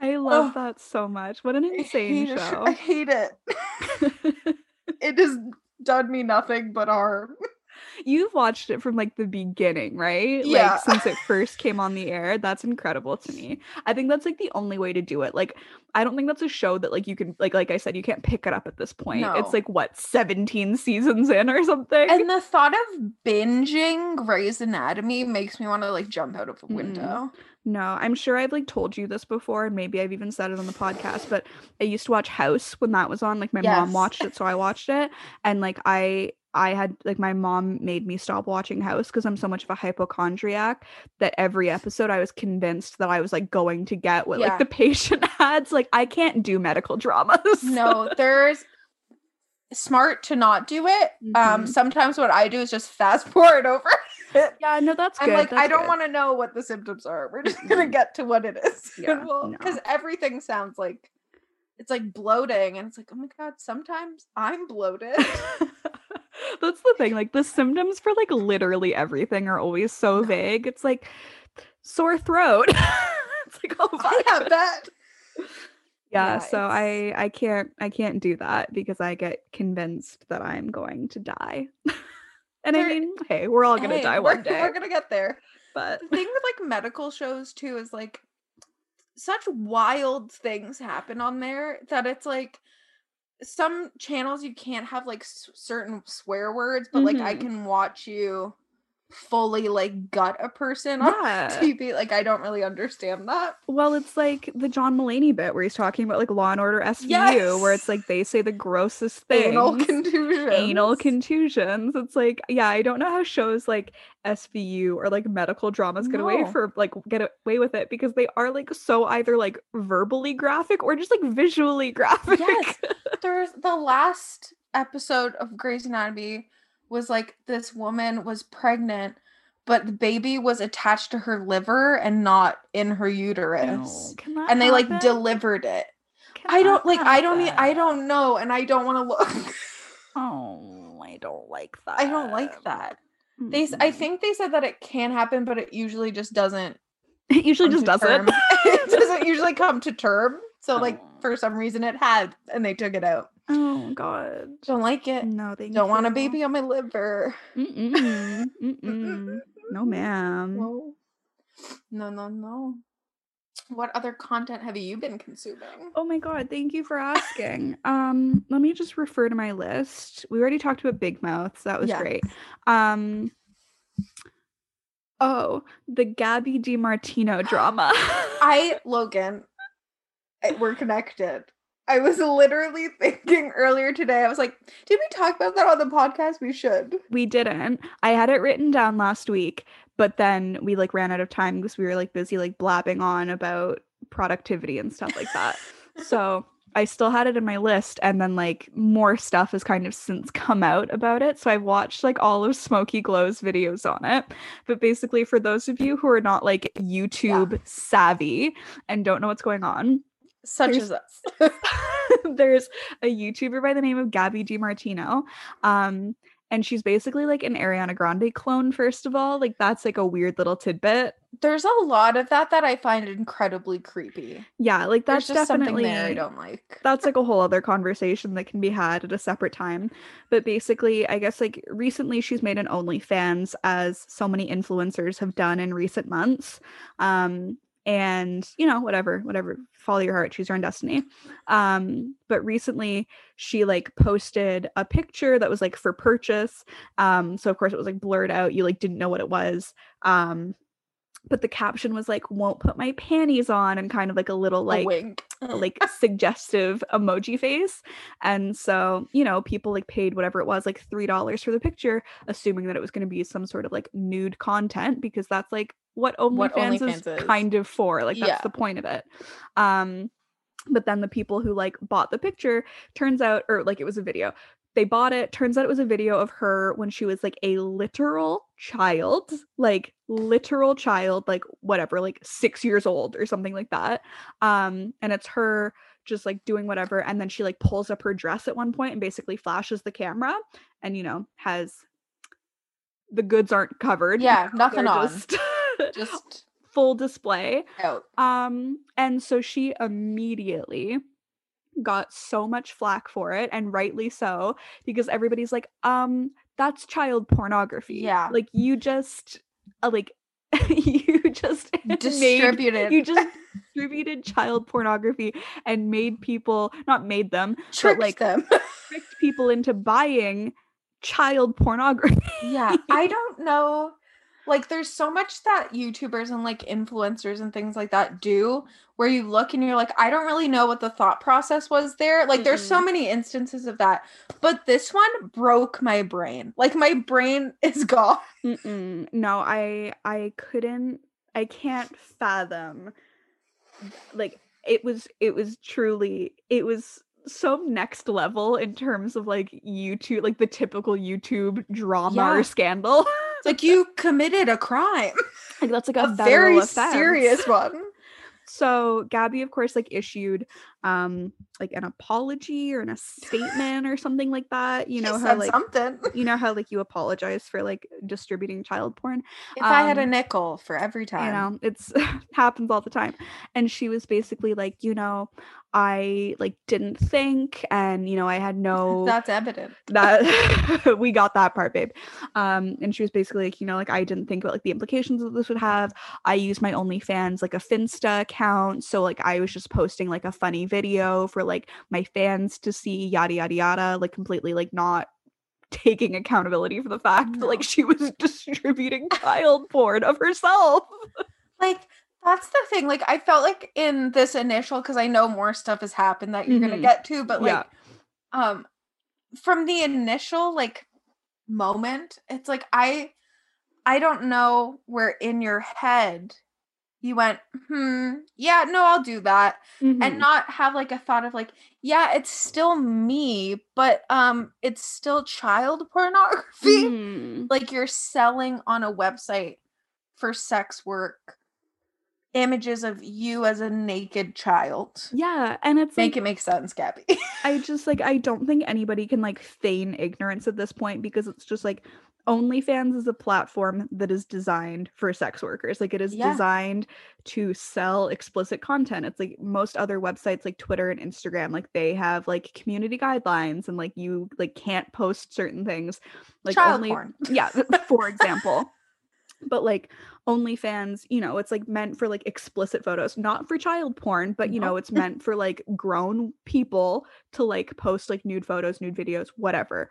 Speaker 2: I love
Speaker 1: Oh.
Speaker 2: that so much. What an
Speaker 1: I
Speaker 2: insane
Speaker 1: it.
Speaker 2: show.
Speaker 1: i hate it it has done me nothing but harm
Speaker 2: You've watched it from like the beginning, right?
Speaker 1: Yeah.
Speaker 2: Like since it first came on the air. That's incredible to me. I think that's like the only way to do it. Like I don't think that's a show that like you can like like I said you can't pick it up at this point.
Speaker 1: No.
Speaker 2: It's like what 17 seasons in or something.
Speaker 1: and the thought of binging Grey's Anatomy makes me want to like jump out of a
Speaker 2: Mm. No, I'm sure I've like told you this before, and maybe I've even said it on the podcast, but I used to watch House when that was on. Like my mom watched it, so I watched it. And like I I had like my mom made me stop watching House because I'm so much of a hypochondriac that every episode I was convinced that I was like going to get what
Speaker 1: Yeah.
Speaker 2: like the patient ads. Like I can't do medical dramas.
Speaker 1: no there's smart to not do it um
Speaker 2: Mhm.
Speaker 1: sometimes what i do is just fast forward over it
Speaker 2: Yeah, no, that's
Speaker 1: i'm
Speaker 2: good.
Speaker 1: like i don't
Speaker 2: good.
Speaker 1: want to know what the symptoms are we're just gonna get to what it is
Speaker 2: Yeah,
Speaker 1: because
Speaker 2: no.
Speaker 1: everything sounds like it's like bloating and it's like oh my god sometimes i'm bloated
Speaker 2: That's the thing. Like the symptoms for like literally everything are always so vague. It's like sore throat. it's like oh
Speaker 1: i have that
Speaker 2: Yeah,
Speaker 1: Yeah,
Speaker 2: so
Speaker 1: it's-
Speaker 2: I I can't I can't do that because I get convinced that I'm going to die. and I mean, hey, we're all gonna
Speaker 1: Hey,
Speaker 2: die
Speaker 1: we're,
Speaker 2: one day.
Speaker 1: we're gonna get there
Speaker 2: But
Speaker 1: the thing with like medical shows too is like such wild things happen on there that it's like some channels you can't have like s- certain swear words but like i
Speaker 2: Mhm.
Speaker 1: can watch you fully like gut a person on
Speaker 2: yeah.
Speaker 1: tv like i don't really understand that
Speaker 2: Well, it's like the John Mulaney bit where he's talking about like Law and Order SVU, where it's like they say the grossest thing.
Speaker 1: anal contusion
Speaker 2: anal contusions. It's like, yeah, I don't know how shows like SVU or like medical dramas get away for like get away with it because they are like so either like verbally graphic or just like visually graphic.
Speaker 1: Yes. there's the last episode of Grey's Anatomy was like this woman was pregnant, but the baby was attached to her liver and not in her uterus.
Speaker 2: No,
Speaker 1: and they like
Speaker 2: happen?
Speaker 1: delivered it.
Speaker 2: Can
Speaker 1: I don't like I don't I don't know and I don't want to look.
Speaker 2: Oh, I don't like that.
Speaker 1: I don't like that. They s- I think they said that it can happen but it usually just doesn't
Speaker 2: It usually just doesn't.
Speaker 1: it doesn't usually come to term. So like
Speaker 2: Oh.
Speaker 1: for some reason it had and they took it out.
Speaker 2: Oh god.
Speaker 1: Don't like it.
Speaker 2: No, thank you.
Speaker 1: Don't want a baby on my liver.
Speaker 2: Mm-mm. Mm-mm. No, ma'am.
Speaker 1: No. No, no, no. What other content have you been consuming?
Speaker 2: Oh my god, thank you for asking. Um, let me just refer to my list. We already talked about Big Mouth, so that was
Speaker 1: Yeah.
Speaker 2: great. Um Oh, the Gabi DeMartino drama.
Speaker 1: I, Logan, we're connected. I was literally thinking earlier today, I was like, did we talk about that on the podcast? We should.
Speaker 2: we didn't. I had it written down last week, but then we like ran out of time because we were like busy like blabbing on about productivity and stuff like that. so I still had it in my list, and then like more stuff has kind of since come out about it. So I've watched like all of Smokey Glow's videos on it. But basically, for those of you who are not like YouTube savvy and don't know what's going on,
Speaker 1: Such
Speaker 2: There's-
Speaker 1: as us.
Speaker 2: there's a YouTuber by the name of Gabi DeMartino. Um, and she's basically like an Ariana Grande clone, first of all. Like, that's like a weird little tidbit.
Speaker 1: There's a lot of that that I find incredibly creepy.
Speaker 2: Yeah, like
Speaker 1: There's
Speaker 2: that's
Speaker 1: just
Speaker 2: definitely
Speaker 1: something there I don't like.
Speaker 2: that's like a whole other conversation that can be had at a separate time. But basically, I guess like recently she's made an OnlyFans as so many influencers have done in recent months. Um and you know, whatever, whatever, follow your heart, choose your own destiny. Um, but recently she like posted a picture that was like for purchase. Um, so of course it was like blurred out, you like didn't know what it was. Um, but the caption was like, won't put my panties on, and kind of like a little
Speaker 1: a
Speaker 2: like
Speaker 1: wink.
Speaker 2: like suggestive emoji face. And so, you know, people like paid whatever it was, like $3 for the picture, assuming that it was going to be some sort of like nude content because that's like what OnlyFans,
Speaker 1: What
Speaker 2: is,
Speaker 1: OnlyFans is.
Speaker 2: kind of for. Like that's
Speaker 1: Yeah.
Speaker 2: the point of it. Um but then the people who like bought the picture turns out or like it was a video they bought it turns out it was a video of her when she was like a literal child like literal child like whatever like 6 years old or something like that um and it's her just like doing whatever and then she like pulls up her dress at one point and basically flashes the camera and you know has the goods aren't covered
Speaker 1: Yeah, nothing
Speaker 2: They're
Speaker 1: on.
Speaker 2: just
Speaker 1: Just
Speaker 2: full display
Speaker 1: out.
Speaker 2: um, and so she immediately got so much flack for it, and rightly so, because everybody's like, um, that's child pornography.
Speaker 1: Yeah.
Speaker 2: Like you just uh, like you just made-
Speaker 1: Distributed.
Speaker 2: you just distributed child pornography and made people not made them
Speaker 1: tricked
Speaker 2: like-
Speaker 1: them.
Speaker 2: tricked people into buying child pornography
Speaker 1: yeah i don't know like there's so much that youtubers and like influencers and things like that do where you look and you're like i don't really know what the thought process was there like there's so many instances of that but this one broke my brain like my brain is gone
Speaker 2: Mm-mm. No, I I couldn't I can't fathom like it was it was truly it was so next level in terms of like YouTube like the typical YouTube drama
Speaker 1: Yeah.
Speaker 2: or scandal.
Speaker 1: like you committed a crime
Speaker 2: like that's like a,
Speaker 1: a very
Speaker 2: offense.
Speaker 1: serious one
Speaker 2: So Gabi, of course, like issued um like an apology or an, a statement or something like that. You
Speaker 1: She
Speaker 2: know how like
Speaker 1: something.
Speaker 2: you know how like you apologize for like distributing child porn.
Speaker 1: if i had a
Speaker 2: um,
Speaker 1: nickel for every time.
Speaker 2: you know it's happens all the time. And she was basically like you know i like didn't think and you know i had no
Speaker 1: that's evident.
Speaker 2: that we got that part babe. Um and she was basically like you know like i didn't think about like the implications that this would have. I used my onlyfans like a finsta account. So like i was just posting like a funny video for like my fans to see yada yada yada like completely like not taking accountability for the fact that like she was distributing child porn of herself
Speaker 1: like that's the thing like i felt like in this initial because i know more stuff has happened that you're gonna
Speaker 2: Mhm.
Speaker 1: get to but like
Speaker 2: Yeah.
Speaker 1: um from the initial like moment it's like i i don't know where in your head you went hmm yeah no i'll do that
Speaker 2: Mhm.
Speaker 1: and not have like a thought of like yeah it's still me but um it's still child pornography
Speaker 2: Mhm.
Speaker 1: like you're selling on a website for sex work images of you as a naked child.
Speaker 2: Yeah, and it's
Speaker 1: Make
Speaker 2: like
Speaker 1: it make sense, Gabi.
Speaker 2: I just like I don't think anybody can like feign ignorance at this point because it's just like OnlyFans is a platform that is designed for sex workers. Like it is
Speaker 1: Yeah.
Speaker 2: designed to sell explicit content. It's like most other websites like Twitter and Instagram, like they have like community guidelines and like you like can't post certain things. Like
Speaker 1: Child
Speaker 2: only
Speaker 1: porn.
Speaker 2: yeah, for example. But like OnlyFans, you know, it's like meant for like explicit photos, not for child porn, but you know, it's meant for like grown people to like post like nude photos, nude videos, whatever.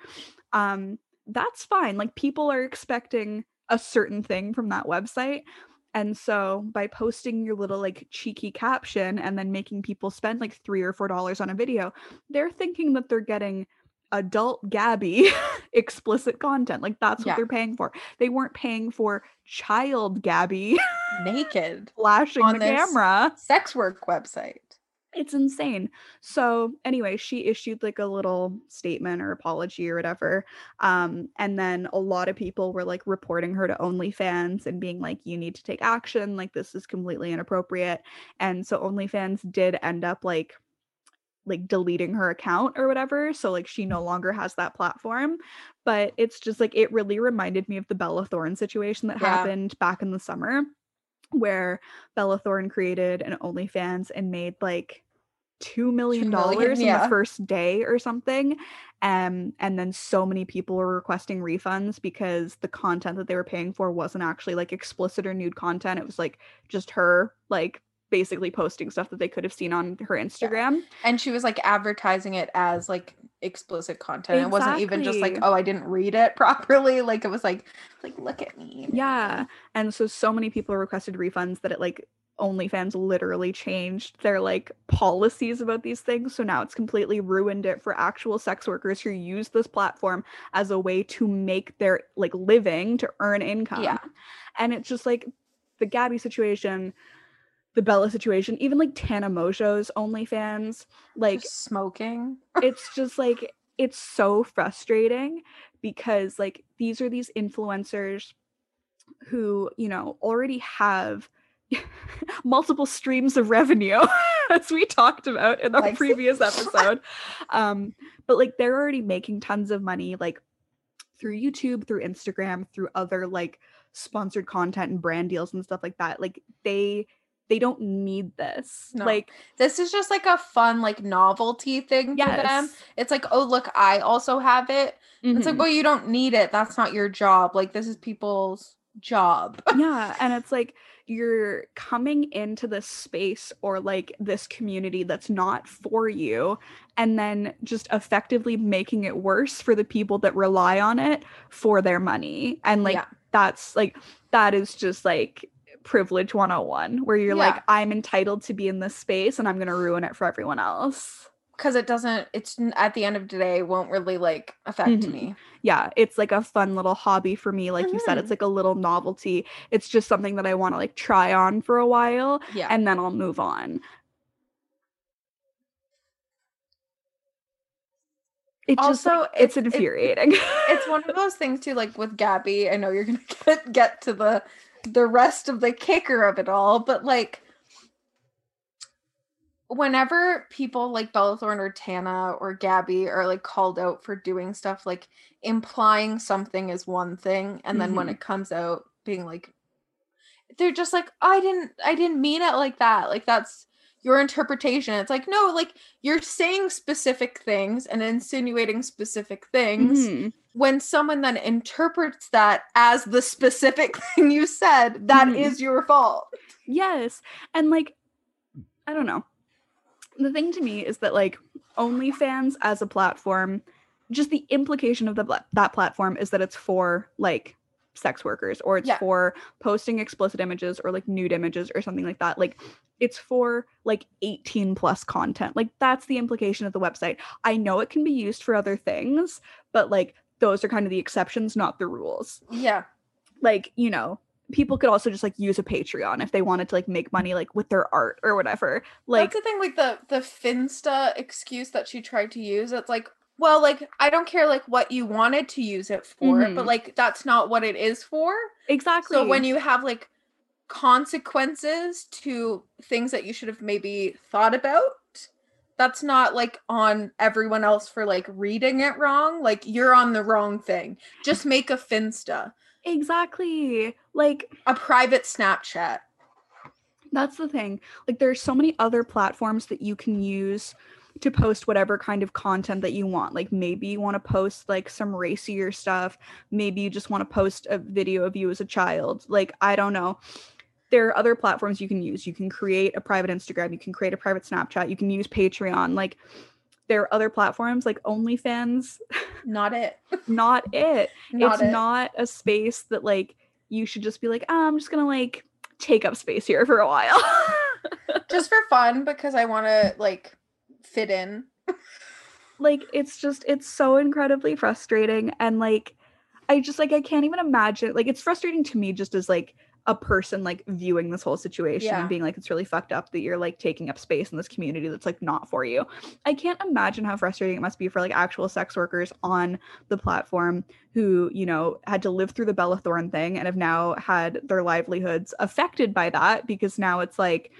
Speaker 2: Um, that's fine. Like people are expecting a certain thing from that website. And so by posting your little like cheeky caption and then making people spend like three or four dollars on a video, they're thinking that they're getting adult Gabi explicit content. Like that's what
Speaker 1: Yeah.
Speaker 2: they're paying for. They weren't paying for child Gabi
Speaker 1: Naked
Speaker 2: flashing
Speaker 1: On
Speaker 2: the camera.
Speaker 1: sex work website.
Speaker 2: It's insane. So anyway, she issued like a little statement or apology or whatever. Um, and then a lot of people were like reporting her to OnlyFans and being like, you need to take action. Like this is completely inappropriate. And so OnlyFans did end up like like deleting her account or whatever. So like she no longer has that platform. But it's just like it really reminded me of the Bella Thorne situation that
Speaker 1: Yeah.
Speaker 2: happened back in the summer where Bella Thorne created an OnlyFans and made like two million dollars in
Speaker 1: yeah.
Speaker 2: the first day or something. Um, and then so many people were requesting refunds because the content that they were paying for wasn't actually like explicit or nude content. It was like just her like basically posting stuff that they could have seen on her Instagram.
Speaker 1: And she was like advertising it as like explicit content. It wasn't even just like, oh, I didn't read it properly. Like it was like, like look at me.
Speaker 2: Yeah. And so so many people requested refunds that it like OnlyFans literally changed their like policies about these things. So now it's completely ruined it for actual sex workers who use this platform as a way to make their like living to earn income.
Speaker 1: Yeah.
Speaker 2: And it's just like the Gabi situation, the Bella situation, even like Tana Mongeau's OnlyFans, like
Speaker 1: Just smoking.
Speaker 2: it's just like it's so frustrating because like these are these influencers who you know already have multiple streams of revenue as we talked about in the
Speaker 1: Like-
Speaker 2: previous episode um but like they're already making tons of money like through YouTube through Instagram through other like sponsored content and brand deals and stuff like that like they they don't need this
Speaker 1: No.
Speaker 2: like
Speaker 1: This is just like a fun, like novelty thing for them. It's like, oh look, I also have it. It's like,
Speaker 2: Mhm.
Speaker 1: well, you don't need it. That's not your job. Like this is people's job.
Speaker 2: yeah and it's like you're coming into this space or like this community that's not for you and then just effectively making it worse for the people that rely on it for their money and like
Speaker 1: Yeah.
Speaker 2: that's like that is just like privilege 101 where you're
Speaker 1: Yeah.
Speaker 2: like i'm entitled to be in this space and i'm going to ruin it for everyone else
Speaker 1: Because it doesn't, it's at the end of the day, won't really like affect
Speaker 2: Mhm.
Speaker 1: me.
Speaker 2: yeah it's like a fun little hobby for me like you said it's like a little novelty it's just something that i want to like try on for a while
Speaker 1: Yeah.
Speaker 2: and then I'll move on. It just
Speaker 1: Also,
Speaker 2: like, it's
Speaker 1: it- it-
Speaker 2: infuriating.
Speaker 1: it's one of those things too like with gabi i know you're gonna get, get to the the rest of the kicker of it all but like whenever people like Bella Thorne or Tana or Gabi are like called out for doing stuff like implying something is one thing and then when
Speaker 2: Mhm.
Speaker 1: it comes out being like they're just like I didn't I didn't mean it like that like that's your interpretation it's like no like you're saying specific things and insinuating specific things
Speaker 2: Mhm.
Speaker 1: when someone then interprets that as the specific thing you said that is
Speaker 2: Mhm.
Speaker 1: your fault
Speaker 2: Yes. And like, I don't know. The thing to me is that like OnlyFans as a platform, just the implication of the that platform is that it's for like sex workers or it's
Speaker 1: Yeah.
Speaker 2: for posting explicit images or like nude images or something like that. Like it's for like 18 plus content. Like that's the implication of the website. I know it can be used for other things, but like those are kind of the exceptions, not the rules
Speaker 1: yeah
Speaker 2: like you know people could also just like use a patreon if they wanted to like make money like with their art or whatever like
Speaker 1: that's the thing like the the finsta excuse that she tried to use it's like well like i don't care like what you wanted to use it for
Speaker 2: Mhm.
Speaker 1: but like that's not what it is for
Speaker 2: exactly
Speaker 1: so when you have like consequences to things that you should have maybe thought about that's not like on everyone else for like reading it wrong. Like you're on the wrong thing. Just make a Finsta,
Speaker 2: Exactly. Like
Speaker 1: a private Snapchat.
Speaker 2: That's the thing. Like there's so many other platforms that you can use to post whatever kind of content that you want. Like maybe you want to post like some racier stuff, maybe you just want to post a video of you as a child. Like I don't know. There are other platforms you can use. You can create a private Instagram, you can create a private Snapchat, you can use Patreon. Like there are other platforms like OnlyFans.
Speaker 1: Not it.
Speaker 2: not it.
Speaker 1: Not
Speaker 2: it's
Speaker 1: it.
Speaker 2: not a space that like you should just be like, oh, I'm just gonna like take up space here for a while.
Speaker 1: Just for fun because I want to like fit in.
Speaker 2: like it's just it's so incredibly frustrating and like I just like I can't even imagine like it's frustrating to me just as like a person like viewing this whole situation
Speaker 1: Yeah.
Speaker 2: and being like it's really fucked up that you're like taking up space in this community that's like not for you. I can't imagine how frustrating it must be for like actual sex workers on the platform who, you know, had to live through the Bella Thorne thing and have now had their livelihoods affected by that because now it's like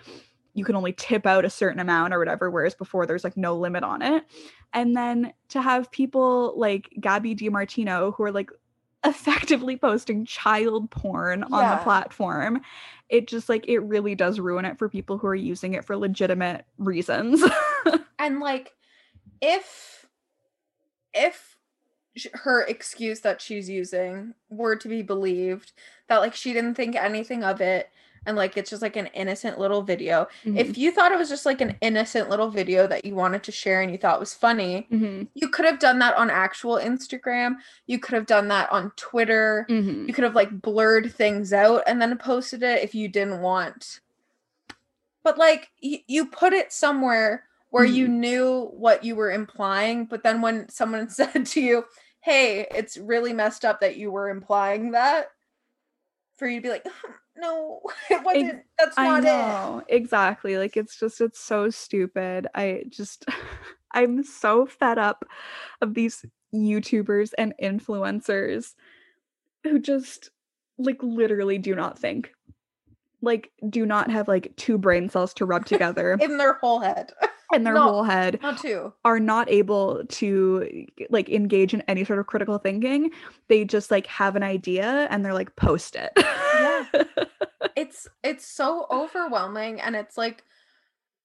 Speaker 2: you can only tip out a certain amount or whatever, whereas before there's like no limit on it. And then to have people like Gabi DeMartino who are like effectively posting child porn on the platform, it just like it really does ruin it for people who are using it for legitimate reasons.
Speaker 1: And like if if her excuse that she's using were to be believed that like she didn't think anything of it and like it's just like an innocent little video. If you thought it was just like an innocent little video that you wanted to share and you thought was funny,
Speaker 2: Mhm.
Speaker 1: you could have done that on actual Instagram. You could have done that on Twitter.
Speaker 2: Mhm.
Speaker 1: You could have like blurred things out and then posted it if you didn't want. But like y- you put it somewhere where you knew what you were implying, but then when someone said to you, "Hey, it's really messed up that you were implying that," for you to be like, "No, it wasn't. That's
Speaker 2: I
Speaker 1: not it."
Speaker 2: know exactly. Like it's just it's so stupid. I just I'm so fed up of these YouTubers and influencers who just like literally do not think. Like do not have like two brain cells to rub together
Speaker 1: In their whole head,
Speaker 2: in their
Speaker 1: no.
Speaker 2: whole head
Speaker 1: not two.
Speaker 2: are not able to like engage in any sort of critical thinking. They just like have an idea and they're like post it.
Speaker 1: it's it's so overwhelming and it's like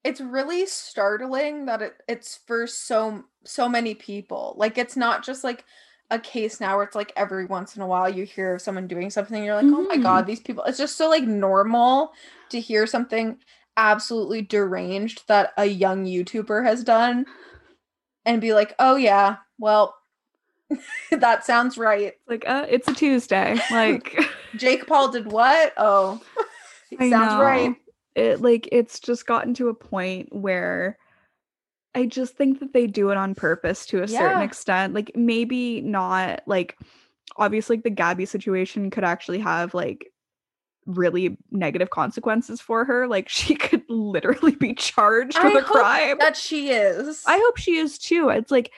Speaker 1: it's really startling that it, it's for so so many people. Like it's not just like a case now where it's like every once in a while you hear of someone doing something you're like oh my god these people it's just so like normal to hear something absolutely deranged that a young youtuber has done and be like oh yeah well that sounds right.
Speaker 2: Like uh, it's a Tuesday. Like
Speaker 1: jake paul did what oh sounds right.
Speaker 2: It like it's just gotten to a point where I just think that they do it on purpose to a certain extent. Like maybe not like obviously like the Gabi situation could actually have like really negative consequences for her. Like she could literally be charged
Speaker 1: I
Speaker 2: with a
Speaker 1: hope
Speaker 2: crime.
Speaker 1: that she is
Speaker 2: I hope she is too. It's like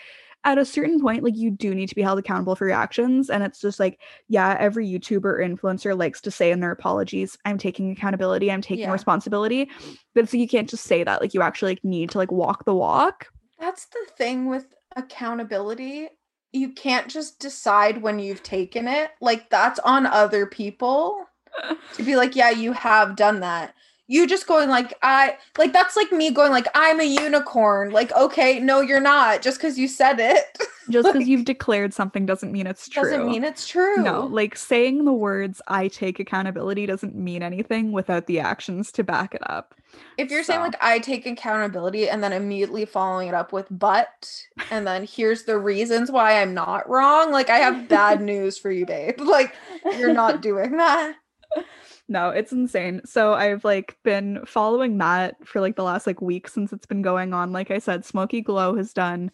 Speaker 2: at a certain point, like you do need to be held accountable for your actions. And it's just like, yeah, every YouTuber or influencer likes to say in their apologies, I'm taking accountability, I'm taking
Speaker 1: Yeah.
Speaker 2: responsibility. But it's like you can't just say that. Like you actually like need to like walk the walk.
Speaker 1: That's the thing with accountability. You can't just decide when you've taken it. Like that's on other people to be like, yeah, you have done that. You just going like I like that's like me going like I'm a unicorn. Like okay, no you're not just cuz you said it.
Speaker 2: Just because
Speaker 1: Like-
Speaker 2: you've declared something doesn't mean it's true.
Speaker 1: Doesn't mean it's true.
Speaker 2: no, like saying the words I take accountability doesn't mean anything without the actions to back it up.
Speaker 1: if you're saying like I take accountability and then immediately following it up with but and then here's the reasons why I'm not wrong, like I have bad news for you, babe. Like you're not doing that.
Speaker 2: No, it's insane. So I've like been following that for like the last like week since it's been going on. Like I said, Smokey Glow has done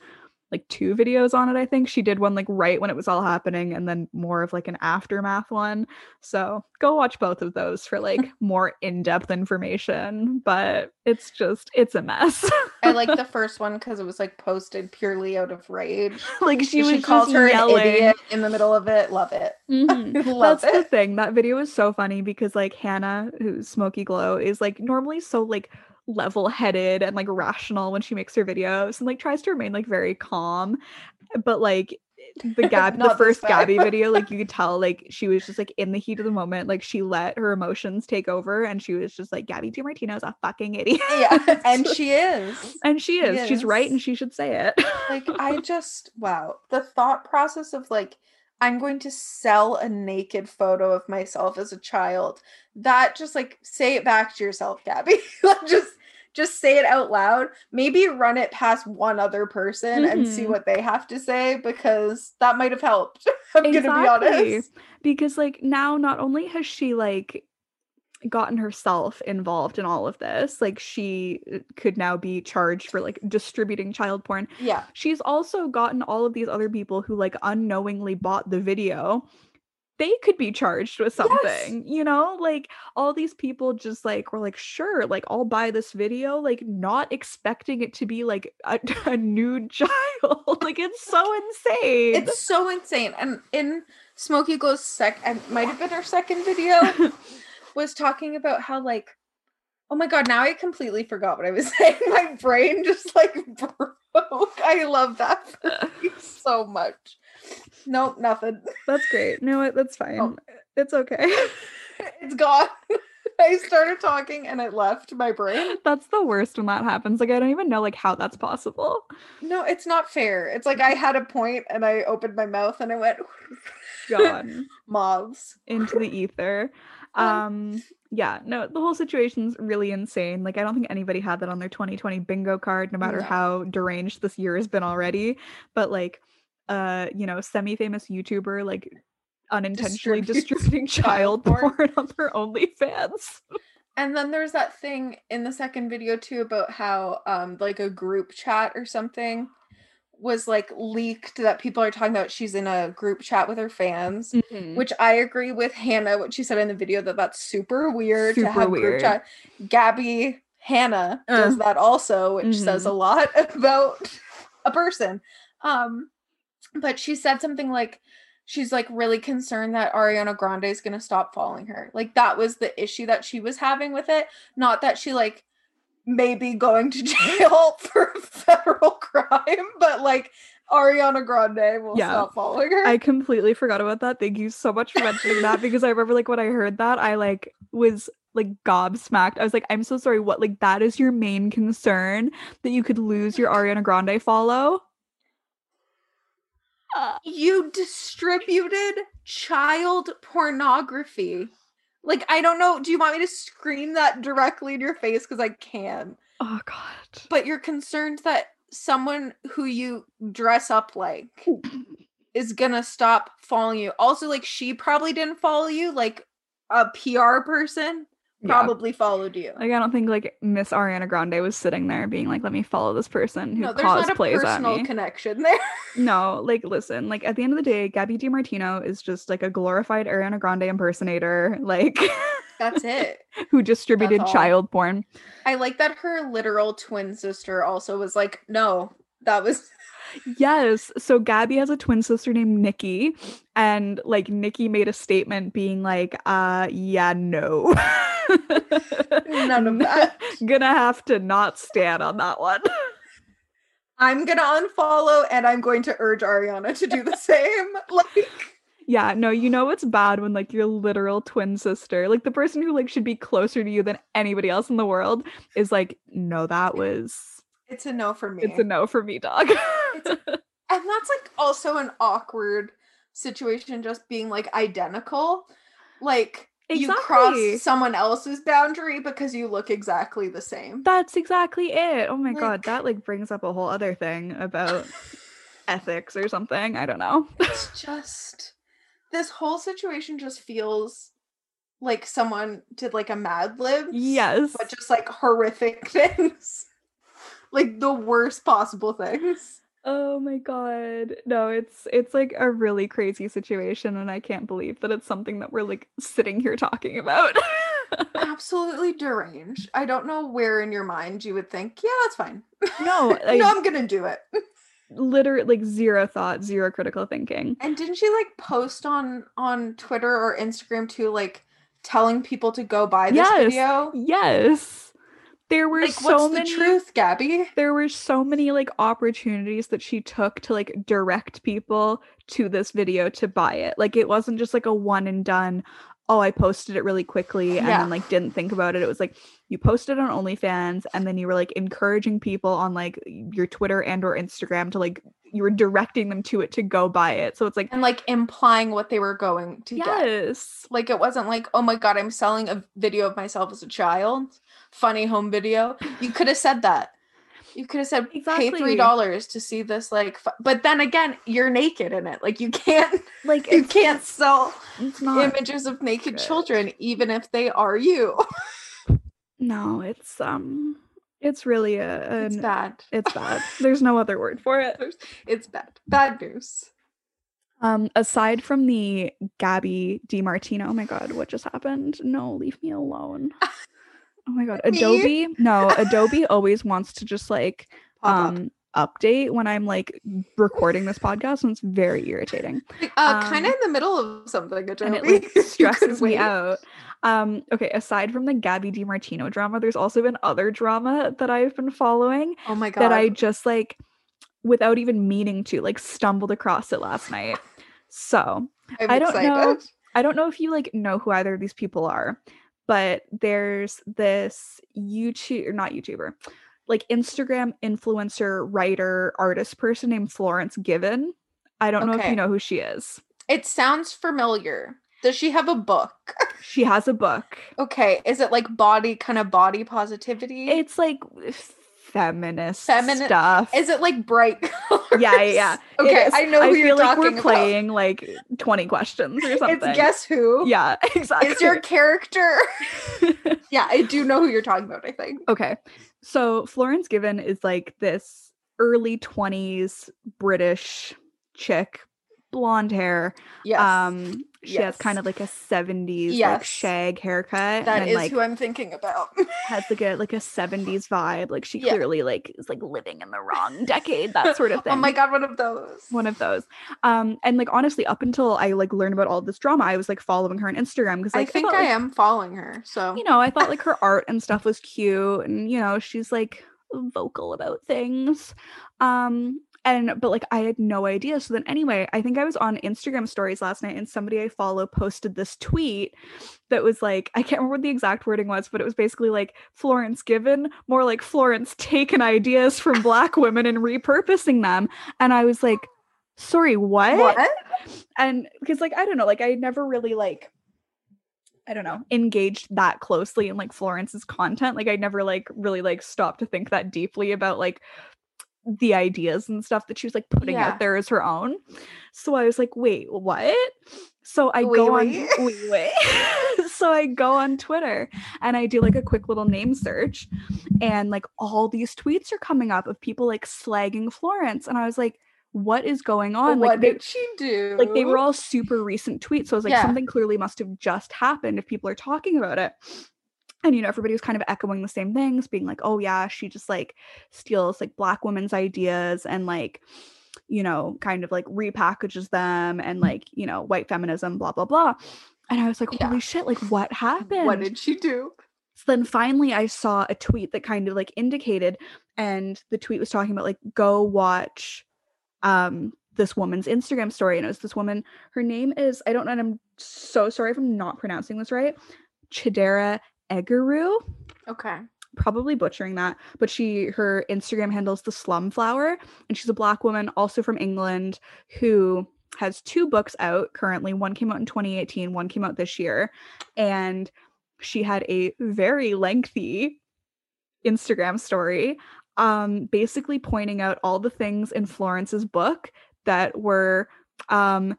Speaker 2: like two videos on it, I think. She did one like right when it was all happening and then more of like an aftermath one. So go watch both of those for like more in-depth information. But it's just it's a mess.
Speaker 1: I like the first one because it was like posted purely out of rage.
Speaker 2: like she was
Speaker 1: calls
Speaker 2: just
Speaker 1: her
Speaker 2: yelling.
Speaker 1: an idiot in the middle of it. Love it.
Speaker 2: Mhm.
Speaker 1: Love
Speaker 2: That's the thing. That video is so funny because like Hannah, who's Smokey Glow, is like normally so like level-headed and like rational when she makes her videos and like tries to remain like very calm. But like the Gab the first. Gabi video, like you could tell like she was just like in the heat of the moment, like she let her emotions take over and she was just like Gabi DeMartino's a fucking idiot.
Speaker 1: yeah, and she is.
Speaker 2: and she is. She's right and she should say it.
Speaker 1: Like I just wow, the thought process of like I'm going to sell a naked photo of myself as a child. That just like say it back to yourself, Gabi. just just say it out loud. Maybe run it past one other person and see
Speaker 2: Mhm.
Speaker 1: what they have to say because that might have helped. I'm gonna be honest.
Speaker 2: because like now not only has she like gotten herself involved in all of this like she uh, could now be charged for like distributing child porn
Speaker 1: Yeah.
Speaker 2: she's also gotten all of these other people who like unknowingly bought the video they could be charged with
Speaker 1: Yes.
Speaker 2: something you know like all these people just like were like sure like i'll buy this video like not expecting it to be like a, a nude child like it's so insane
Speaker 1: It's so insane. And in Smokey Glow's sec and might have been her second video was talking about how like oh my god, now I completely forgot what I was saying. My brain just like broke. I love that so much. Nope, nothing.
Speaker 2: That's great. No, it- that's fine.
Speaker 1: Oh.
Speaker 2: It's okay.
Speaker 1: It's gone. I started talking and it left my brain.
Speaker 2: that's the worst when that happens. Like I don't even know like how that's possible.
Speaker 1: No, it's not fair. It's like I had a point and I opened my mouth and I went
Speaker 2: Gone
Speaker 1: mobs.
Speaker 2: into the ether.
Speaker 1: Um,
Speaker 2: yeah, no, the whole situation's really insane. Like I don't think anybody had that on their 2020 bingo card no matter
Speaker 1: No.
Speaker 2: how deranged this year has been already, but like uh, you know, semi-famous YouTuber like unintentionally distributing child
Speaker 1: child porn.
Speaker 2: porn on their OnlyFans.
Speaker 1: And then there's that thing in the second video too about how um like a group chat or something was like leaked that people are talking about she's in a group chat with her fans
Speaker 2: Mm.
Speaker 1: which I agree with Hannah what she said in the video that that's super weird to have
Speaker 2: weird.
Speaker 1: group chat Gabbie Hanna does
Speaker 2: Uh.
Speaker 1: that also which says
Speaker 2: Mhm.
Speaker 1: a lot about a person um but she said something like she's like really concerned that Ariana Grande is going to stop following her. Like that was the issue that she was having with it, not that she like maybe going to jail for a federal crime, but like Ariana Grande will
Speaker 2: Yeah.
Speaker 1: stop following her.
Speaker 2: I completely forgot about that. Thank you so much for mentioning that because I remember like when I heard that, I like was like gobsmacked. I was like, I'm so sorry. What like that is your main concern that you could lose your Ariana Grande follow? Uh,
Speaker 1: you distributed child pornography. Like I don't know, do you want me to scream that directly in your face cuz I can.
Speaker 2: oh god.
Speaker 1: But you're concerned that someone who you dress up like is gonna stop following you. Also, like she probably didn't follow you, like a PR person
Speaker 2: Yeah.
Speaker 1: probably followed you.
Speaker 2: Like I don't think like Miss Ariana Grande was sitting there being like, "Let me follow this person who
Speaker 1: no, there's not a
Speaker 2: cosplays at me."
Speaker 1: connection there.
Speaker 2: No, like listen, like at the end of the day, Gabi DeMartino is just like a glorified Ariana Grande impersonator, like
Speaker 1: That's it.
Speaker 2: who distributed child porn.
Speaker 1: I like that her literal twin sister also was like, no, that was
Speaker 2: Yes. So Gabi has a twin sister named Nikki, and like Nikki made a statement being like, uh, yeah, no.
Speaker 1: none of that.
Speaker 2: Gonna have to not stand on that one.
Speaker 1: I'm gonna unfollow and I'm going to urge Ariana to do the same. Like
Speaker 2: yeah, no, you know it's bad when like your literal twin sister, like the person who like should be closer to you than anybody else in the world, is like, no, that was
Speaker 1: it's a no for me.
Speaker 2: it's a no for me, dog.
Speaker 1: and that's like also an awkward situation just being like identical like you cross someone else's boundary because you look exactly the same
Speaker 2: That's exactly it. Oh my god, that like brings up a whole other thing about ethics or something. I don't know.
Speaker 1: it's just this whole situation just feels like someone did like a mad lib
Speaker 2: yes.
Speaker 1: but just like horrific things like the worst possible things
Speaker 2: Oh my god. No, it's it's like a really crazy situation and I can't believe that it's something that we're like sitting here talking about.
Speaker 1: absolutely deranged i don't know where in your mind you would think yeah that's fine
Speaker 2: no, like
Speaker 1: no i'm gonna do it
Speaker 2: literally like zero thought, zero critical thinking.
Speaker 1: And didn't she like post on on Twitter or Instagram too, like telling people to go buy this
Speaker 2: Yes.
Speaker 1: video?
Speaker 2: Yes. There were
Speaker 1: Like,
Speaker 2: so
Speaker 1: what's
Speaker 2: many
Speaker 1: the truth, Gabi?
Speaker 2: there were so many like opportunities that she took to like direct people to this video to buy it. Like it wasn't just like a one and done, oh, I posted it really quickly and
Speaker 1: Yeah.
Speaker 2: then like didn't think about it. It was like you posted on OnlyFans and then you were like encouraging people on like your Twitter and or Instagram to like you were directing them to it to go buy it. So it's like
Speaker 1: And like implying what they were going to get.
Speaker 2: yes.
Speaker 1: Like it wasn't like, oh my god, I'm selling a video of myself as a child, funny home video. You could have said that. You could have said pay three dollars to see this. Like, fu-. but then again, you're naked in it. Like you can't,
Speaker 2: Like
Speaker 1: you can't sell images of naked
Speaker 2: good.
Speaker 1: children, even if they are you.
Speaker 2: no, it's um it's really a
Speaker 1: It's bad.
Speaker 2: it's bad. There's no other word for it.
Speaker 1: It's bad. Bad news.
Speaker 2: Um, aside from the Gabi DeMartino, oh my god, what just happened? No, leave me alone. Oh my god? Adobe. No, Adobe always wants to just like um update when I'm like recording this podcast, and it's very irritating.
Speaker 1: Uh, kind
Speaker 2: um,
Speaker 1: of in the middle of something, Adobe.
Speaker 2: And it like stresses me out. Um, okay, aside from the Gabi DeMartino drama, there's also been other drama that I've been following
Speaker 1: Oh my god.
Speaker 2: that I just like without even meaning to, like stumbled across it last night. So
Speaker 1: I'm
Speaker 2: I don't know. I don't know if you like know who either of these people are, but there's this YouTube or not YouTuber, like Instagram influencer, writer, artist person named Florence Given. I don't know if you know who she is.
Speaker 1: It sounds familiar. Does she have a book?
Speaker 2: She has a book.
Speaker 1: Okay, is it like body kind of body positivity?
Speaker 2: It's like feminist
Speaker 1: Femini-
Speaker 2: stuff.
Speaker 1: is it like bright colors?
Speaker 2: yeah, yeah, yeah.
Speaker 1: Okay. I know who
Speaker 2: I
Speaker 1: you're
Speaker 2: feel like we're
Speaker 1: about.
Speaker 2: playing like 20 questions or something.
Speaker 1: It's guess who?
Speaker 2: Yeah, exactly.
Speaker 1: Is your character? yeah, I do know who you're talking about. I think.
Speaker 2: Okay. So Florence Given is like this early 20s British chick, blonde hair.
Speaker 1: Yes,
Speaker 2: Um she has kind of like a 70s like shag haircut
Speaker 1: that
Speaker 2: and
Speaker 1: is
Speaker 2: like
Speaker 1: who I'm thinking about.
Speaker 2: has like a like a 70s vibe. Like she
Speaker 1: Yeah.
Speaker 2: clearly like is like living in the wrong decade, that sort of thing.
Speaker 1: oh my god, one of those.
Speaker 2: One of those. Um and like honestly up until I like learned about all this drama, I was like following her on Instagram because like
Speaker 1: I think
Speaker 2: thought,
Speaker 1: I
Speaker 2: like,
Speaker 1: am following her. So
Speaker 2: you know, I thought like her art and stuff was cute and you know, she's like vocal about things. Um and but like I had no idea. So then anyway, I think I was on Instagram stories last night and somebody I follow posted this tweet that was like I can't remember what the exact wording was, but it was basically like Florence given, more like Florence taken ideas from black women and repurposing them. And I was like, sorry, what?
Speaker 1: what?
Speaker 2: and because like i don't know like i never really like i don't know engaged that closely in like florence's content like i never like really like stopped to think that deeply about like the ideas and stuff that she was like putting
Speaker 1: Yeah.
Speaker 2: out there as her own so i was like wait what so i
Speaker 1: Wait,
Speaker 2: go on
Speaker 1: wait.
Speaker 2: wait, wait. so i go on twitter and i do like a quick little name search and like all these tweets are coming up of people like slagging florence and i was like what is going on
Speaker 1: what
Speaker 2: like they,
Speaker 1: did she do?
Speaker 2: like they were all super recent tweets. So I was like,
Speaker 1: Yeah.
Speaker 2: something clearly must have just happened if people are talking about it. And you know, everybody was kind of echoing the same things, being like, oh yeah, she just like steals like black women's ideas and like, you know, kind of like repackages them and like, you know, white feminism, blah, blah, blah. And I was like,
Speaker 1: Yeah.
Speaker 2: holy shit, like what happened?
Speaker 1: What did she do?
Speaker 2: So then finally I saw a tweet that kind of like indicated, and the tweet was talking about like go watch um this woman's Instagram story. And it was this woman, her name is, I don't know, and I'm so sorry if I'm not pronouncing this right. Chidera Eggerue.
Speaker 1: Okay.
Speaker 2: Probably butchering that, but she her Instagram handles the slum flower, and she's a black woman, also from England, who has two books out currently. One came out in 2018, one came out this year, and she had a very lengthy Instagram story um basically pointing out all the things in Florence's book that were um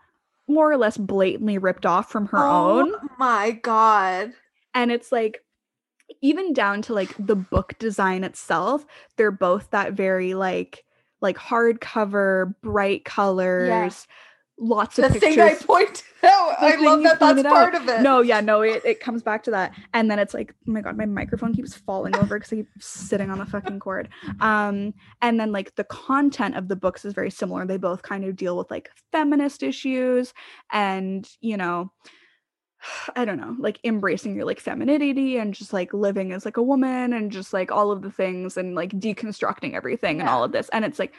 Speaker 2: more or less blatantly ripped off from her own
Speaker 1: Oh my god.
Speaker 2: And it's like even down to like the book design itself they're both that very like like hardcover bright colors lots
Speaker 1: The
Speaker 2: of
Speaker 1: the
Speaker 2: thing
Speaker 1: I pointed out.
Speaker 2: The
Speaker 1: I love that that's
Speaker 2: pointed out.
Speaker 1: part of it.
Speaker 2: no yeah no it, it comes back to that and then it's like oh my god my microphone keeps falling over because i keep sitting on the fucking cord um and then like the content of the books is very similar they both kind of deal with like feminist issues and you know I don't know, like embracing your like femininity and just like living as like a woman and just like all of the things and like deconstructing everything and all of this. And it's like,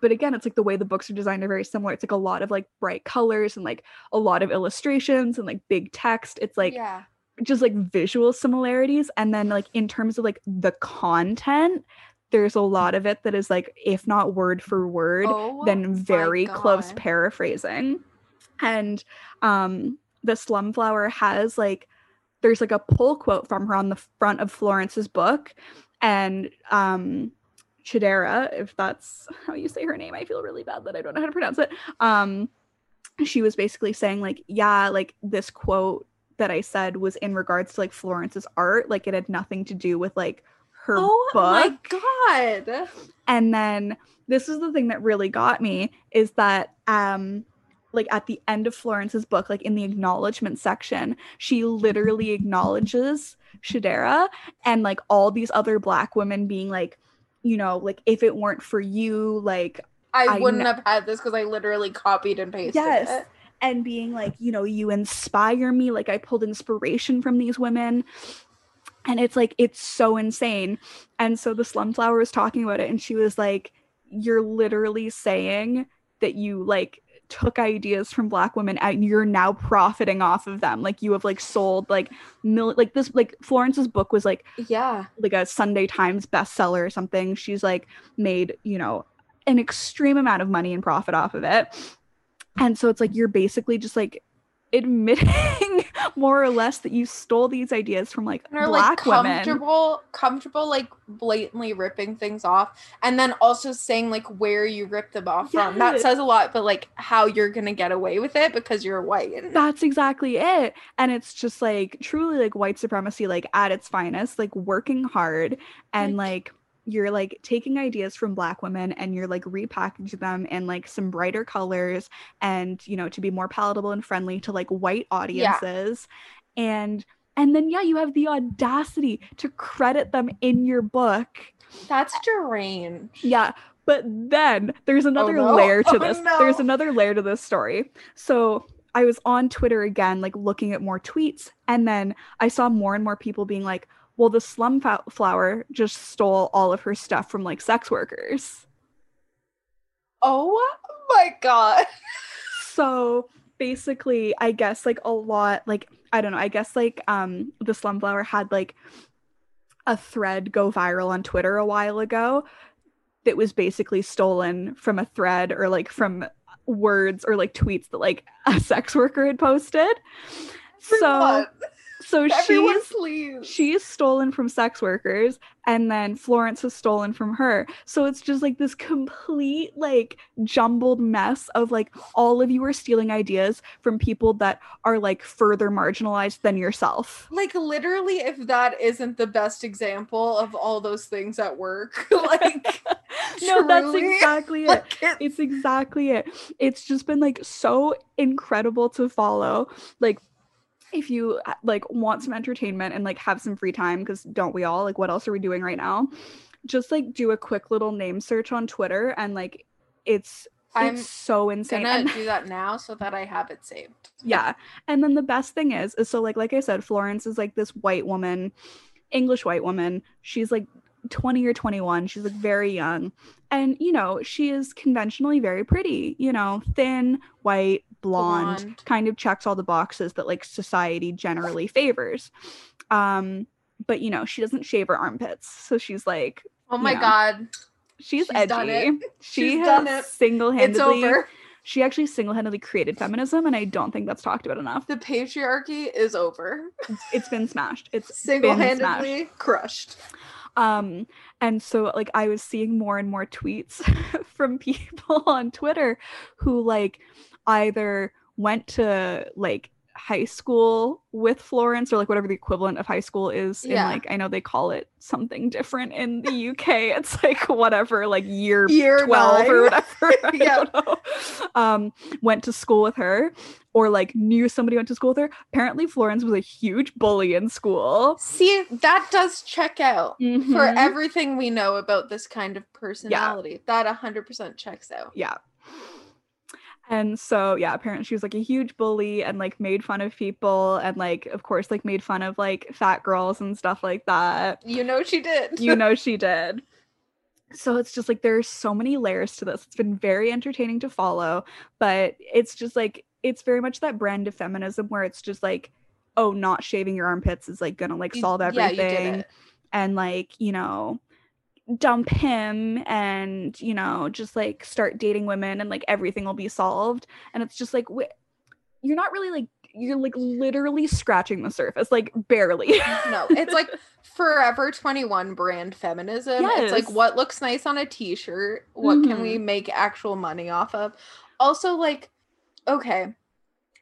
Speaker 2: but again, it's like the way the books are designed are very similar. It's like a lot of like bright colors and like a lot of illustrations and like big text. It's like
Speaker 1: yeah.
Speaker 2: just like visual similarities. And then like in terms of like the content, there's a lot of it that is like, if not word for word,
Speaker 1: Oh
Speaker 2: then very close paraphrasing and um the slumflower has like there's like a pull quote from her on the front of florence's book and um chidera if that's how you say her name i feel really bad that i don't know how to pronounce it um she was basically saying like yeah like this quote that i said was in regards to like florence's art like it had nothing to do with like her book.
Speaker 1: Oh
Speaker 2: book
Speaker 1: my god.
Speaker 2: and then this is the thing that really got me is that um like at the end of Florence's book, like in the acknowledgement section, she literally acknowledges Chidera and like all these other black women being like, you know, like if it weren't for you, like
Speaker 1: I,
Speaker 2: I
Speaker 1: wouldn't
Speaker 2: kn-
Speaker 1: have had this because I literally copied and pasted
Speaker 2: Yes.
Speaker 1: it.
Speaker 2: and being like, you know, you inspire me. Like I pulled inspiration from these women. And it's like, it's so insane. And so the Slumflower was talking about it, and she was like, You're literally saying that you like took ideas from black women and you're now profiting off of them. Like you have like sold like mil like this like Florence's book was like
Speaker 1: Yeah.
Speaker 2: like a Sunday Times bestseller or something. She's like made, you know, an extreme amount of money and profit off of it. And so it's like you're basically just like admitting more or less that you stole these ideas from like
Speaker 1: And are
Speaker 2: black
Speaker 1: like
Speaker 2: women.
Speaker 1: comfortable, comfortable, like blatantly ripping things off, and then also saying like where you ripped them off from. That says a lot, but like how you're gonna get away with it because you're white.
Speaker 2: That's exactly it. And it's just like truly like white supremacy, like at its finest, like working hard and like you're like taking ideas from black women and you're like repackaging them in like some brighter colors and you know to be more palatable and friendly to like white audiences and and then yeah you have the audacity to credit them in your book
Speaker 1: That's deranged.
Speaker 2: yeah, but then there's oh, another
Speaker 1: no.
Speaker 2: layer to
Speaker 1: Oh,
Speaker 2: this.
Speaker 1: no.
Speaker 2: There's another layer to this story. So I was on Twitter again, like looking at more tweets, and then I saw more and more people being like, well, the slum flower just stole all of her stuff from like sex workers.
Speaker 1: Oh my god.
Speaker 2: So basically, I guess like a lot, like, I don't know, I guess like um the slum flower had like a thread go viral on Twitter a while ago that was basically stolen from a thread or like from words or like tweets that like a sex worker had posted. So
Speaker 1: Everyone,
Speaker 2: so
Speaker 1: everyone
Speaker 2: she's
Speaker 1: please.
Speaker 2: she's stolen from sex workers and then Florence has stolen from her. So it's just like this complete like jumbled mess of like all of you are stealing ideas from people that are like further marginalized than yourself.
Speaker 1: like literally if that isn't the best example of all those things at work like
Speaker 2: no, that's exactly it.
Speaker 1: It's
Speaker 2: exactly it. It's just been like so incredible to follow. Like if you uh, like want some entertainment and like have some free time because don't we all like what else are we doing right now? Just like do a quick little name search on Twitter and like it's
Speaker 1: I'm
Speaker 2: it's so insane.
Speaker 1: I'm
Speaker 2: gonna
Speaker 1: do that now so that I have it saved.
Speaker 2: yeah. And then the best thing is, is so like like I said, Florence is like this white woman, English white woman. She's like 20 or 21. She's like very young. And you know, she is conventionally very pretty, you know, thin, white, blonde,
Speaker 1: Blonde.
Speaker 2: kind of checks all the boxes that like society generally favors. Um, but you know, she doesn't shave her armpits. So she's like
Speaker 1: Oh my
Speaker 2: know,
Speaker 1: god,
Speaker 2: she's,
Speaker 1: She's
Speaker 2: edgy. She
Speaker 1: She's
Speaker 2: has
Speaker 1: done it.
Speaker 2: single-handedly
Speaker 1: it's over.
Speaker 2: she actually single-handedly created feminism and I don't think that's talked about enough
Speaker 1: The patriarchy is over.
Speaker 2: it's been smashed. It's
Speaker 1: Single-handedly crushed.
Speaker 2: Um, and so like I was seeing more and more tweets from people on Twitter who like either went to like high school with Florence or like whatever the equivalent of high school is in
Speaker 1: Yeah.
Speaker 2: like I know they call it something different in the UK. It's like whatever, like year
Speaker 1: Year
Speaker 2: 12 or whatever.
Speaker 1: Yeah.
Speaker 2: Um, went to school with her or like knew somebody went to school with her. Apparently Florence was a huge bully in school.
Speaker 1: See, that does check out for
Speaker 2: Mhm.
Speaker 1: everything we know about this kind of personality. That 100% checks out.
Speaker 2: yeah. And so yeah, apparently she was like a huge bully and like made fun of people and like of course like made fun of like fat girls and stuff like that.
Speaker 1: You know she did.
Speaker 2: You know she did. So it's just like there's so many layers to this. It's been very entertaining to follow, but it's just like it's very much that brand of feminism where it's just like oh, not shaving your armpits is like gonna like solve
Speaker 1: yeah,
Speaker 2: everything.
Speaker 1: it.
Speaker 2: and like you know dump him and you know just like start dating women and like everything will be solved and it's just like wh- you're not really like you're like literally scratching the surface like barely
Speaker 1: No, it's like forever 21 brand feminism. It's like what looks nice on a t shirt? What can we mm-hmm. make actual money off of? Also, like, okay,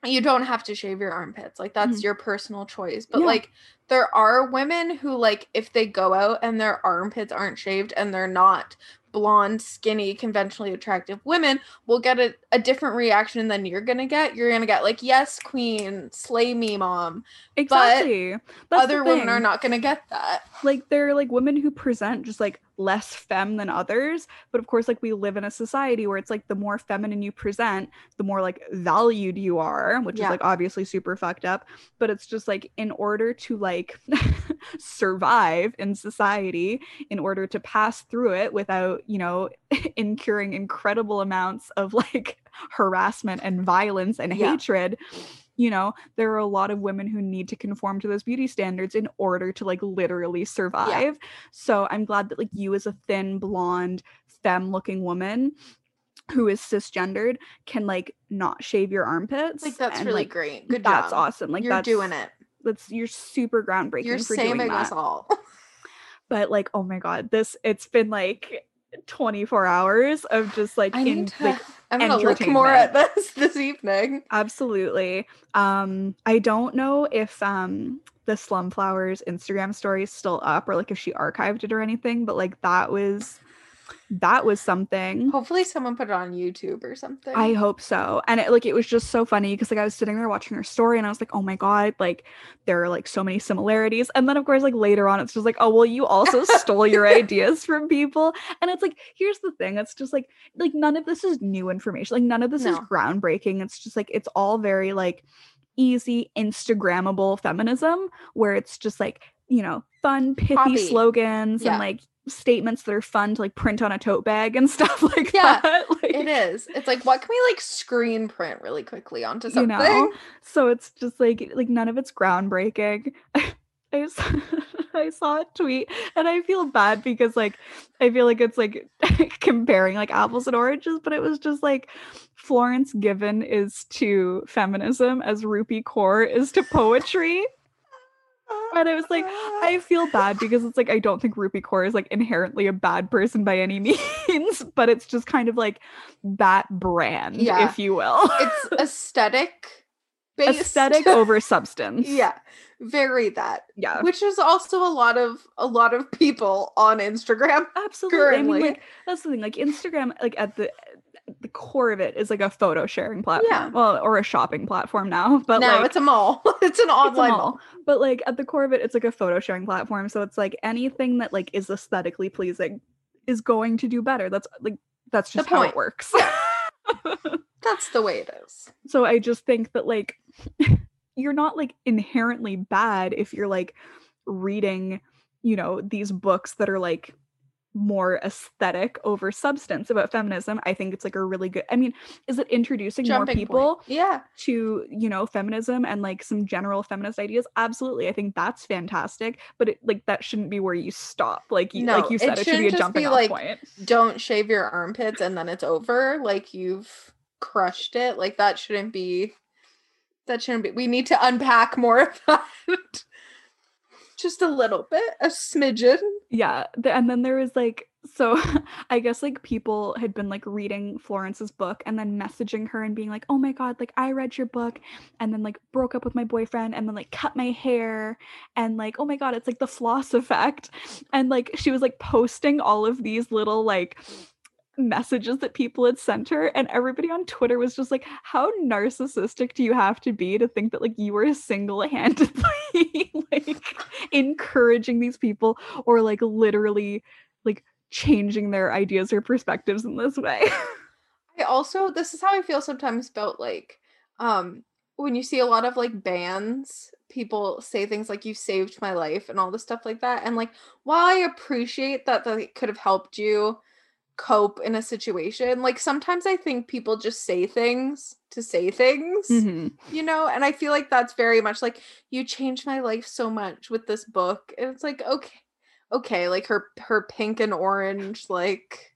Speaker 1: you don't have to shave your armpits. Like, that's
Speaker 2: Mhm.
Speaker 1: your personal choice. But,
Speaker 2: Yeah.
Speaker 1: like, there are women who, like, if they go out and their armpits aren't shaved and they're not blonde, skinny, conventionally attractive women, will get a, a different reaction than you're gonna get. You're gonna get, like, yes, queen, slay me, mom.
Speaker 2: exactly That's
Speaker 1: Other women are not gonna get that.
Speaker 2: like they're like women who present just like less femme than others but of course like we live in a society where it's like the more feminine you present the more like valued you are which
Speaker 1: Yeah.
Speaker 2: is like obviously super fucked up but it's just like in order to like survive in society in order to pass through it without you know incurring incredible amounts of like harassment and violence and
Speaker 1: Yeah.
Speaker 2: hatred you know there are a lot of women who need to conform to those beauty standards in order to like literally survive so i'm glad that like you as a thin blonde femme looking woman who is cisgendered can like not shave your armpits
Speaker 1: Like that's
Speaker 2: and,
Speaker 1: really
Speaker 2: like,
Speaker 1: great. Good
Speaker 2: that's
Speaker 1: job.
Speaker 2: awesome like
Speaker 1: You're doing it.
Speaker 2: that's you're super groundbreaking
Speaker 1: You're
Speaker 2: for
Speaker 1: saving us all.
Speaker 2: but like oh my god this it's been like 24 hours of just like
Speaker 1: I
Speaker 2: in
Speaker 1: to.
Speaker 2: like
Speaker 1: I'm gonna look more at this this evening.
Speaker 2: Absolutely. Um, I don't know if um the Slumflower's Instagram story is still up or like if she archived it or anything, but like that was that was something.
Speaker 1: Hopefully, someone put it on YouTube or something.
Speaker 2: I hope so. And it like it was just so funny because like I was sitting there watching her story and I was like, oh my god, like there are like so many similarities. And then of course, like later on, it's just like, oh well, you also stole your ideas from people. And it's like, here's the thing, it's just like like none of this is new information. Like none of this is groundbreaking. It's just like it's all very like easy Instagrammable feminism where it's just like, you know, fun, pithy
Speaker 1: Poppy.
Speaker 2: slogans
Speaker 1: Yeah.
Speaker 2: and like statements that are fun to like print on a tote bag and stuff like
Speaker 1: Yeah,
Speaker 2: that. Like,
Speaker 1: it is. It's like, what can we like screen print really quickly onto something?
Speaker 2: you know so it's just like like none of it's groundbreaking I saw, I saw a tweet and I feel bad because like I feel like it's like comparing like apples and oranges, but it was just like Florence Given is to feminism as Rupi Kaur is to poetry. And I was like, I feel bad because it's like I don't think Rupi Kaur is like inherently a bad person by any means, but it's just kind of like that brand,
Speaker 1: Yeah.
Speaker 2: if you will.
Speaker 1: it's aesthetic based.
Speaker 2: aesthetic over substance.
Speaker 1: yeah, very that.
Speaker 2: Yeah.
Speaker 1: Which is also a lot of a lot of people on Instagram.
Speaker 2: Absolutely. I mean, like that's the thing. Like Instagram, like at the core of it is like a photo sharing platform.
Speaker 1: Yeah.
Speaker 2: Well, or a shopping platform now. But
Speaker 1: now
Speaker 2: like
Speaker 1: it's a mall. it's an
Speaker 2: it's
Speaker 1: online
Speaker 2: mall.
Speaker 1: mall.
Speaker 2: But like at the core of it, it's like a photo sharing platform. So it's like anything that like is aesthetically pleasing is going to do better. That's like that's
Speaker 1: The
Speaker 2: just how
Speaker 1: point.
Speaker 2: it works.
Speaker 1: That's the way it is.
Speaker 2: so I just think that like you're not like inherently bad if you're like reading, you know, these books that are like more aesthetic over substance about feminism. I think it's like a really good I mean, is it introducing more people
Speaker 1: point. Yeah.
Speaker 2: to, you know, feminism and like some general feminist ideas? Absolutely. I think that's fantastic, but it like that shouldn't be where you stop. Like you
Speaker 1: No,
Speaker 2: like you said it, should be a jumping
Speaker 1: be,
Speaker 2: off
Speaker 1: like,
Speaker 2: point.
Speaker 1: Don't shave your armpits and then it's over. Like you've crushed it. Like that shouldn't be that shouldn't be we need to unpack more of that. Just a little bit, a smidgen.
Speaker 2: yeah and then there was like so i guess like people had been like reading florence's book and then messaging her and being like oh my god like i read your book and then like broke up with my boyfriend and then like cut my hair and like oh my god it's like the floss effect and like she was like posting all of these little like messages that people had sent her and everybody on twitter was just like how narcissistic do you have to be to think that like you were single-handedly like encouraging these people or like literally like changing their ideas or perspectives in this way
Speaker 1: I also this is how I feel sometimes about like um when you see a lot of like bands, people say things like you saved my life and all this stuff like that. And like while I appreciate that they could have helped you cope in a situation, like sometimes I think people just say things to say things,
Speaker 2: Mhm.
Speaker 1: you know? And I feel like that's very much like you changed my life so much with this book. And it's like, okay, okay, like her her pink and orange like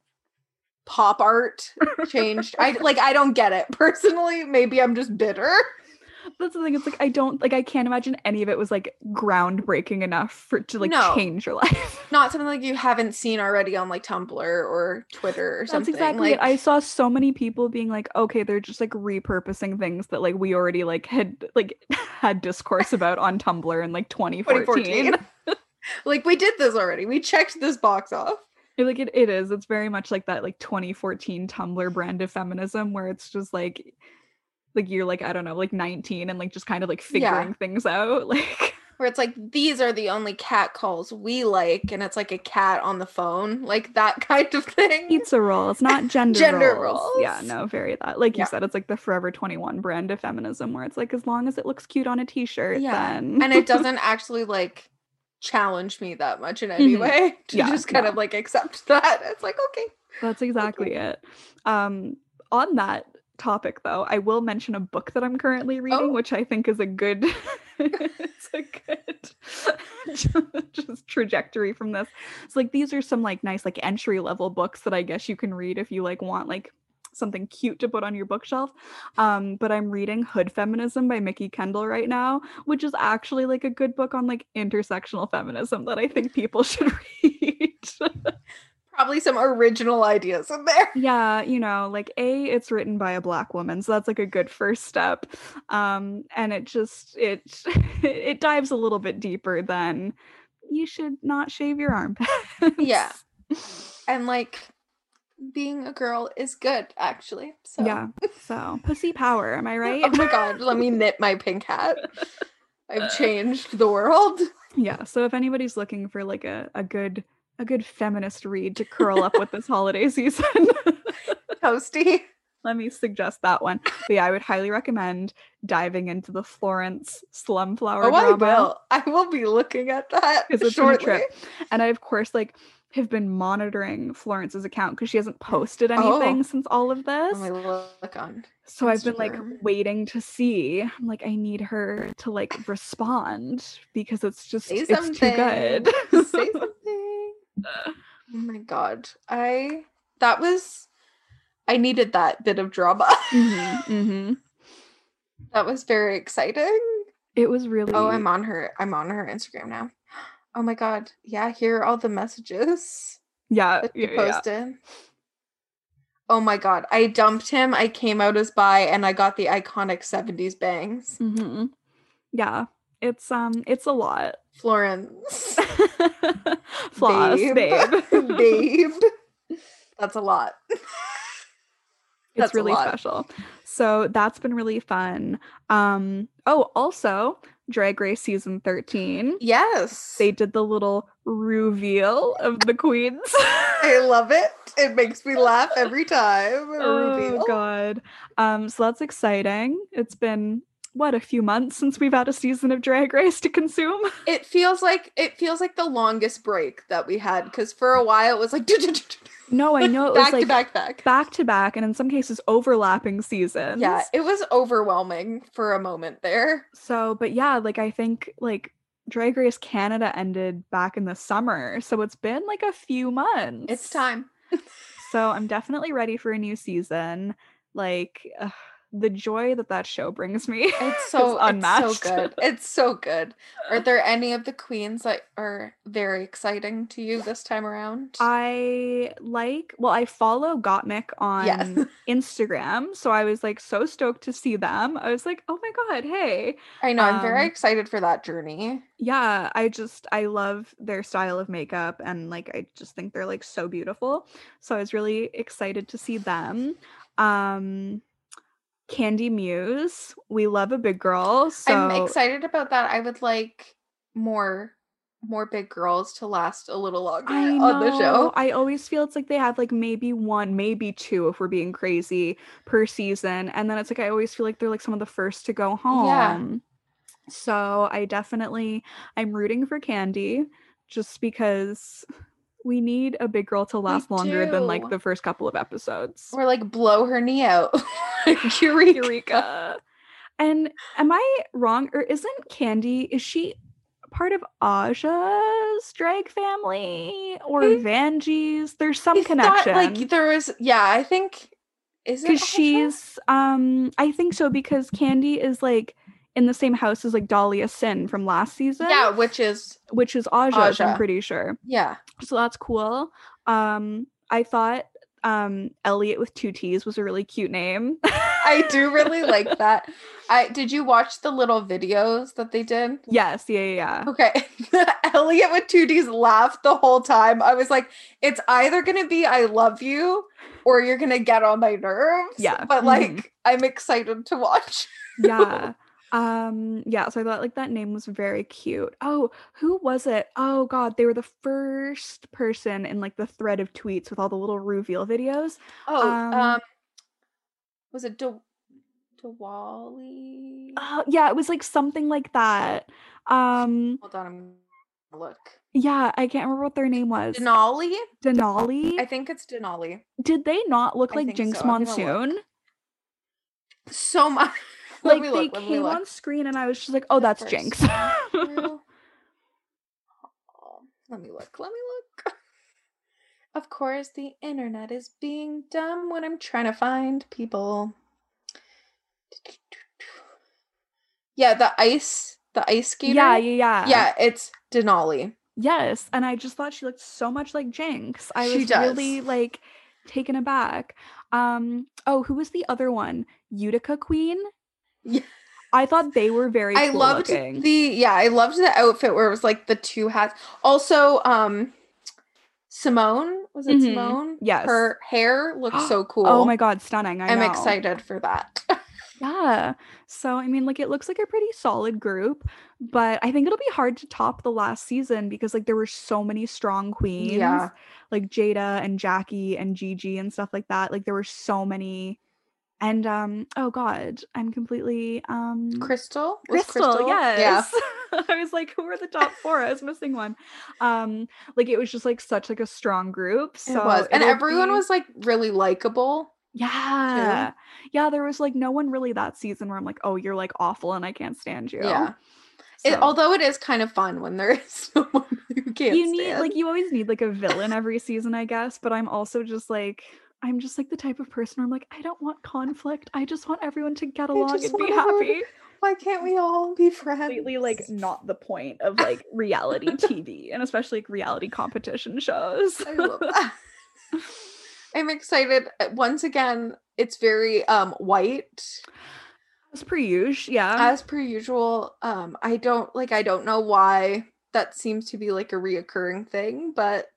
Speaker 1: pop art changed. I like I don't get it personally. Maybe I'm just bitter.
Speaker 2: That's the thing. It's like I don't like I can't imagine any of it was like groundbreaking enough for to like
Speaker 1: No.
Speaker 2: change your life.
Speaker 1: Not something like you haven't seen already on like Tumblr or Twitter or something.
Speaker 2: That's
Speaker 1: something.
Speaker 2: exactly
Speaker 1: like
Speaker 2: it. I saw so many people being like, okay, they're just like repurposing things that like we already like had like had discourse about on Tumblr in like 2014.
Speaker 1: 2014. like we did this already. We checked this box off.
Speaker 2: Like it, it is. It's very much like that like 2014 Tumblr brand of feminism where it's just like like you're like, I don't know, like 19 and like just kind of like
Speaker 1: Yeah.
Speaker 2: figuring things out. Like
Speaker 1: Where it's like these are the only cat calls we like, and it's like a cat on the phone, like that kind of thing.
Speaker 2: pizza It's not gender,
Speaker 1: Gender
Speaker 2: roles. Yeah, no, very that. Like you
Speaker 1: Yeah.
Speaker 2: said, it's like the Forever 21 brand of feminism where it's like as long as it looks cute on a t-shirt,
Speaker 1: Yeah,
Speaker 2: then
Speaker 1: and it doesn't actually like challenge me that much in any
Speaker 2: Mhm.
Speaker 1: way to
Speaker 2: Yeah,
Speaker 1: just kind
Speaker 2: no.
Speaker 1: of like accept that. It's like okay.
Speaker 2: That's exactly it. Um, on that topic, though, I will mention a book that I'm currently reading,
Speaker 1: Oh.
Speaker 2: which I think is a good, it's a good just trajectory from this. It's like these are some like nice like entry level books that I guess you can read if you like want like something cute to put on your bookshelf. Um, but I'm reading Hood Feminism by Mikki Kendall right now, which is actually like a good book on like intersectional feminism that I think people should read.
Speaker 1: Probably some original ideas in there.
Speaker 2: yeah you know like a it's written by a black woman so that's like a good first step um and it just it it dives a little bit deeper than you should not shave your armpits
Speaker 1: Yeah. And like being a girl is good actually. So
Speaker 2: yeah so pussy power am i right
Speaker 1: Oh my god, let me knit my pink hat. I've changed the world.
Speaker 2: yeah so if anybody's looking for like a, a good a good feminist read to curl up with this holiday season
Speaker 1: Toasty.
Speaker 2: let me suggest that one but yeah i would highly recommend diving into the florence slumflower
Speaker 1: Oh, I will. I will be looking at that
Speaker 2: it's a
Speaker 1: shortly.
Speaker 2: trip. and I of course like have been monitoring Florence's account because she hasn't posted oh. anything
Speaker 1: Oh.
Speaker 2: since all of this.
Speaker 1: Oh, let me look on.
Speaker 2: so I've been like waiting to see. I'm like, I need her to like respond because it's just
Speaker 1: Say
Speaker 2: it's
Speaker 1: something.
Speaker 2: too good.
Speaker 1: Say something. Oh my god. I that was I needed that bit of drama.
Speaker 2: Mhm, mhm.
Speaker 1: that was very exciting.
Speaker 2: It was really
Speaker 1: Oh, I'm on her. I'm on her Instagram now. Oh my god. Yeah, here are all the messages
Speaker 2: yeah,
Speaker 1: that
Speaker 2: yeah, yeah.
Speaker 1: posted. Oh my god. I dumped him. I came out as bi and I got the iconic 70s bangs.
Speaker 2: Mhm. Yeah, it's um it's a lot.
Speaker 1: Florence.
Speaker 2: Floss, babe.
Speaker 1: babe. That's a lot. That's
Speaker 2: it's really special. So that's been really fun. Um oh also Drag Race season 13.
Speaker 1: Yes.
Speaker 2: They did the little reveal of the queens.
Speaker 1: I love it. It makes me laugh every time.
Speaker 2: Oh
Speaker 1: reveal.
Speaker 2: god. Um so that's exciting. It's been what a few months since we've had a season of Drag Race to consume.
Speaker 1: It feels like it feels like the longest break that we had because for a while it was like
Speaker 2: No, I know it was like.
Speaker 1: back
Speaker 2: like
Speaker 1: to back back.
Speaker 2: back to back and in some cases overlapping seasons.
Speaker 1: Yeah, it was overwhelming for a moment there.
Speaker 2: So, but yeah, like I think like Drag Race Canada ended back in the summer. So it's been like a few months.
Speaker 1: It's time.
Speaker 2: So I'm definitely ready for a new season. Like ugh, the joy that that show brings me.
Speaker 1: It's so it's so good. It's so good. Are there any of the queens that are very exciting to you this time around?
Speaker 2: I like, well, I follow Gottmik on
Speaker 1: Yes.
Speaker 2: Instagram. So I was like so stoked to see them. I was like, oh my God, hey.
Speaker 1: I know. I'm very
Speaker 2: um,
Speaker 1: excited for that journey.
Speaker 2: yeah i just i love their style of makeup and like i just think they're like so beautiful so i was really excited to see them um candy muse we love a big girl so
Speaker 1: I'm excited about that. I would like more more big girls to last a little longer
Speaker 2: I
Speaker 1: on the show.
Speaker 2: I always feel it's like they have like maybe one, maybe two, if we're being crazy, per season. And then it's like I always feel like they're like some of the first to go home.
Speaker 1: Yeah.
Speaker 2: So I definitely I'm rooting for Candy just because we need a big girl to last longer than like the first couple of episodes.
Speaker 1: Or like blow her knee out. Eureka.
Speaker 2: Eureka. And am I wrong? Or isn't Candy, is she part of Aja's drag family or Vanjie's? There's some connection.
Speaker 1: like there was yeah, I think is it
Speaker 2: Because she's um I think so because Candy is like in the same house as like Dahlia Sin from last season.
Speaker 1: Yeah, which is
Speaker 2: Which is Aja's, I'm pretty sure.
Speaker 1: yeah.
Speaker 2: So that's cool. Um I thought um Elliot with two T's was a really cute name.
Speaker 1: I do really like that. I did you watch the little videos that they did?
Speaker 2: yes, yeah, yeah, yeah.
Speaker 1: Okay. Elliot with two D's laughed the whole time. I was like, it's either gonna be I love you or you're gonna get on my nerves.
Speaker 2: Yeah.
Speaker 1: But
Speaker 2: Mhm.
Speaker 1: like I'm excited to watch.
Speaker 2: yeah. Um yeah, so I thought like that name was very cute. Oh, who was it? Oh god, they were the first person in like the thread of tweets with all the little reveal videos.
Speaker 1: Oh, um,
Speaker 2: Um,
Speaker 1: was it De- Diwali?
Speaker 2: Uh, yeah, it was like something like that. Um
Speaker 1: Hold on, I'm look.
Speaker 2: yeah, I can't remember what their name was.
Speaker 1: Denali?
Speaker 2: Denali?
Speaker 1: I think it's Denali.
Speaker 2: Did they not look
Speaker 1: I
Speaker 2: like Jinkx
Speaker 1: so. I'm gonna look.
Speaker 2: Monsoon?
Speaker 1: So much.
Speaker 2: Like they
Speaker 1: look,
Speaker 2: came on screen and I was just like, oh, that's
Speaker 1: Jinkx. Oh, Let me look. Let me look. Of course, the internet is being dumb when I'm trying to find people. Yeah, the ice, the ice skater.
Speaker 2: yeah, yeah, yeah.
Speaker 1: yeah. It's Denali.
Speaker 2: Yes, and I just thought she looked so much like Jinkx. I
Speaker 1: She
Speaker 2: was really
Speaker 1: does.
Speaker 2: like taken aback. Um, oh, who was the other one? Utica Queen.
Speaker 1: Yeah.
Speaker 2: I thought they were very.
Speaker 1: I
Speaker 2: cool
Speaker 1: loved
Speaker 2: looking.
Speaker 1: the yeah, I loved the outfit where it was like the two hats. Also, um, Symone was it
Speaker 2: Mhm.
Speaker 1: Symone?
Speaker 2: Yes.
Speaker 1: her hair looks so cool.
Speaker 2: Oh my god, stunning! I
Speaker 1: I'm
Speaker 2: know.
Speaker 1: excited for that.
Speaker 2: Yeah. So I mean, like, it looks like a pretty solid group, but I think it'll be hard to top the last season because like there were so many strong queens.
Speaker 1: Yeah.
Speaker 2: Like Jaida and Jackie and Gigi and stuff like that. Like there were so many. And um, oh god, I'm completely um
Speaker 1: Crystal,
Speaker 2: Crystal,
Speaker 1: Yeah,
Speaker 2: yes. I was like, who are the top four? I was missing one. Um, like it was just like such like a strong group. So
Speaker 1: it was, and everyone
Speaker 2: be-
Speaker 1: was like really likable.
Speaker 2: yeah. Yeah, there was like no one really that season where I'm like, oh, you're like awful and I can't stand you.
Speaker 1: Yeah. It, although it is kind of fun when there is someone who can't
Speaker 2: you need
Speaker 1: stand.
Speaker 2: like you always need like a villain every season, I guess. But I'm also just like I'm just like the type of person where I'm like, I don't want conflict. I just want everyone to get along and be happy.
Speaker 1: Why can't we all be friends?
Speaker 2: Completely like not the point of like reality TV and especially like reality competition shows.
Speaker 1: I love that. I'm excited. Uh, Once again, it's very um white
Speaker 2: As per usual, yeah.
Speaker 1: as per usual. Um, I don't like. I don't know why that seems to be like a reoccurring thing, but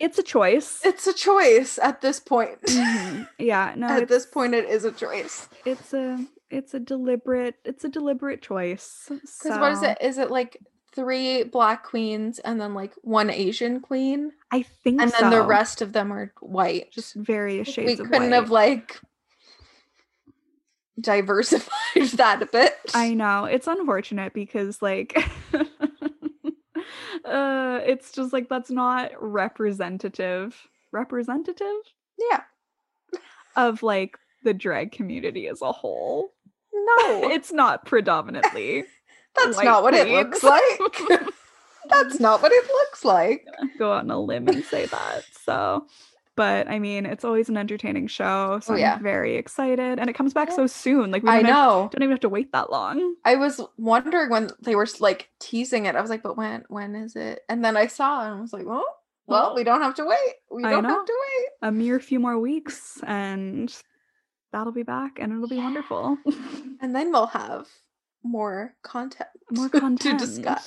Speaker 2: it's a choice.
Speaker 1: it's a choice at this point.
Speaker 2: Mhm. Yeah, no,
Speaker 1: at this point, it is a choice.
Speaker 2: it's a it's a deliberate it's a deliberate choice.
Speaker 1: Because what is it? Is it like three black queens and then like one Asian queen,
Speaker 2: I think
Speaker 1: and then the rest of them are white?
Speaker 2: just various
Speaker 1: we
Speaker 2: shades of
Speaker 1: couldn't
Speaker 2: white.
Speaker 1: have like diversified that a bit.
Speaker 2: I know it's unfortunate because like uh it's just like that's not representative representative
Speaker 1: yeah.
Speaker 2: of like the drag community as a whole.
Speaker 1: No,
Speaker 2: It's not predominantly
Speaker 1: that's
Speaker 2: white
Speaker 1: not what it looks like. that's not what it looks like.
Speaker 2: go out on a limb and say that. So, but I mean, it's always an entertaining show. So
Speaker 1: Oh,
Speaker 2: I'm
Speaker 1: yeah.
Speaker 2: very excited, and it comes back
Speaker 1: Yeah.
Speaker 2: so soon. Like we
Speaker 1: I
Speaker 2: don't, have-
Speaker 1: know.
Speaker 2: don't even have to wait that long.
Speaker 1: I was wondering when they were like teasing it. I was like, but when when is it? And then I saw and I was like, well, well,
Speaker 2: Well,
Speaker 1: we don't have to wait. We don't have to wait.
Speaker 2: A mere few more weeks, and that'll be back, and it'll be wonderful.
Speaker 1: And then we'll have more content.
Speaker 2: More content to
Speaker 1: discuss.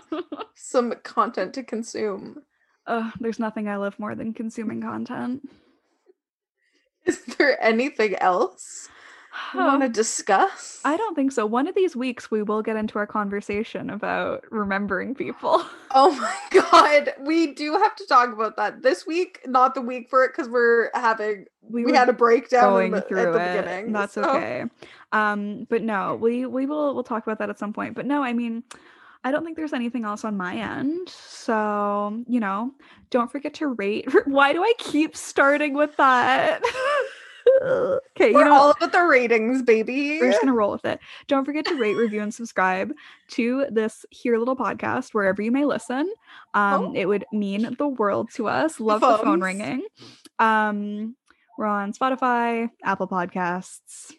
Speaker 1: Some content to consume.
Speaker 2: Ugh, there's nothing I love more than consuming content.
Speaker 1: Is there anything else? You want to discuss?
Speaker 2: I don't think so. One of these weeks, we will get into our conversation about remembering people.
Speaker 1: Oh my god, we do have to talk about that this week, not the week for it, because we're having we,
Speaker 2: were
Speaker 1: had a breakdown in
Speaker 2: going
Speaker 1: the,
Speaker 2: through
Speaker 1: at the
Speaker 2: it.
Speaker 1: beginning.
Speaker 2: That's
Speaker 1: so-
Speaker 2: okay. Um, but no, we we will we'll talk about that at some point. But no, I mean, I don't think there's anything else on my end. So you know, don't forget to rate. Why do I keep starting with that? okay, you
Speaker 1: We're
Speaker 2: know.
Speaker 1: all about the ratings, baby.
Speaker 2: we're just gonna roll with it. Don't forget to rate, review, and subscribe to this here little podcast wherever you may listen. Um,
Speaker 1: Oh.
Speaker 2: it would mean the world to us. Love the phone ringing. Um, we're on Spotify, Apple Podcasts,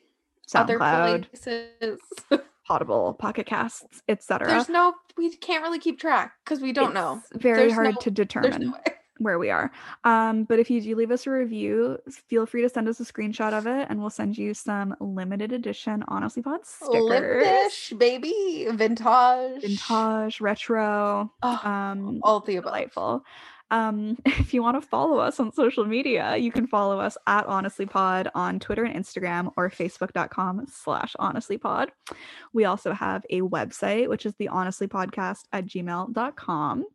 Speaker 1: Other
Speaker 2: SoundCloud,
Speaker 1: places.
Speaker 2: Audible, Pocket Casts, etc.
Speaker 1: There's no, we can't really keep track because we don't know.
Speaker 2: Very
Speaker 1: There's
Speaker 2: hard
Speaker 1: no-
Speaker 2: to determine
Speaker 1: no
Speaker 2: where we are. Um, but if you do leave us a review, feel free to send us a screenshot of it, and we'll send you some limited edition Honestly Pod stickers.
Speaker 1: Limbish, baby, vintage,
Speaker 2: vintage, retro,
Speaker 1: Oh,
Speaker 2: um,
Speaker 1: all the above.
Speaker 2: delightful. Um, if you want to follow us on social media, you can follow us at honestlypod on Twitter and Instagram or facebook.com slash honestlypod. We also have a website, which is the honestlypodcast at gmail.com.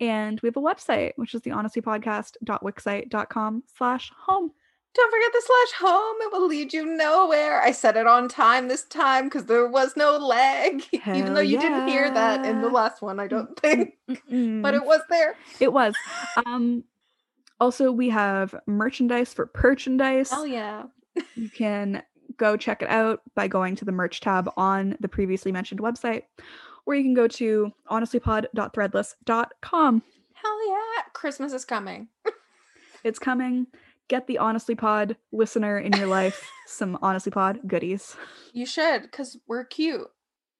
Speaker 2: And we have a website, which is the honestlypodcast.wixsite.com slash home.
Speaker 1: Don't forget the slash home. It will lead you nowhere. I said it on time this time because there was no lag. Even though you didn't hear that in the last one, I don't think. But
Speaker 2: Mm,
Speaker 1: it was there.
Speaker 2: it was. Um, also, we have merchandise for merchandise.
Speaker 1: Oh yeah.
Speaker 2: You can go check it out by going to the merch tab on the previously mentioned website, or you can go to honestlypod.threadless.com.
Speaker 1: Hell yeah. Christmas is coming.
Speaker 2: It's coming. Get the Honestly Pod listener in your life some Honestly Pod goodies.
Speaker 1: You should, because we're cute.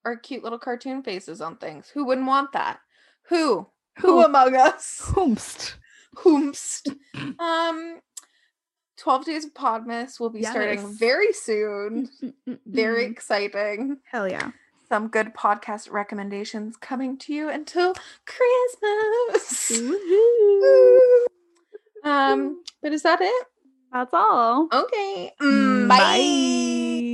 Speaker 1: Our cute little cartoon faces on things. Who wouldn't want that? Who? Who,
Speaker 2: Who?
Speaker 1: among us?
Speaker 2: Whomst.
Speaker 1: Whomst. um 12 days of Podmas will be starting very soon. Very exciting.
Speaker 2: Hell yeah.
Speaker 1: Some good podcast recommendations coming to you until Christmas. Um, but is that it?
Speaker 2: That's all.
Speaker 1: Okay.
Speaker 2: Mm,
Speaker 1: Mm,
Speaker 2: bye.
Speaker 1: bye.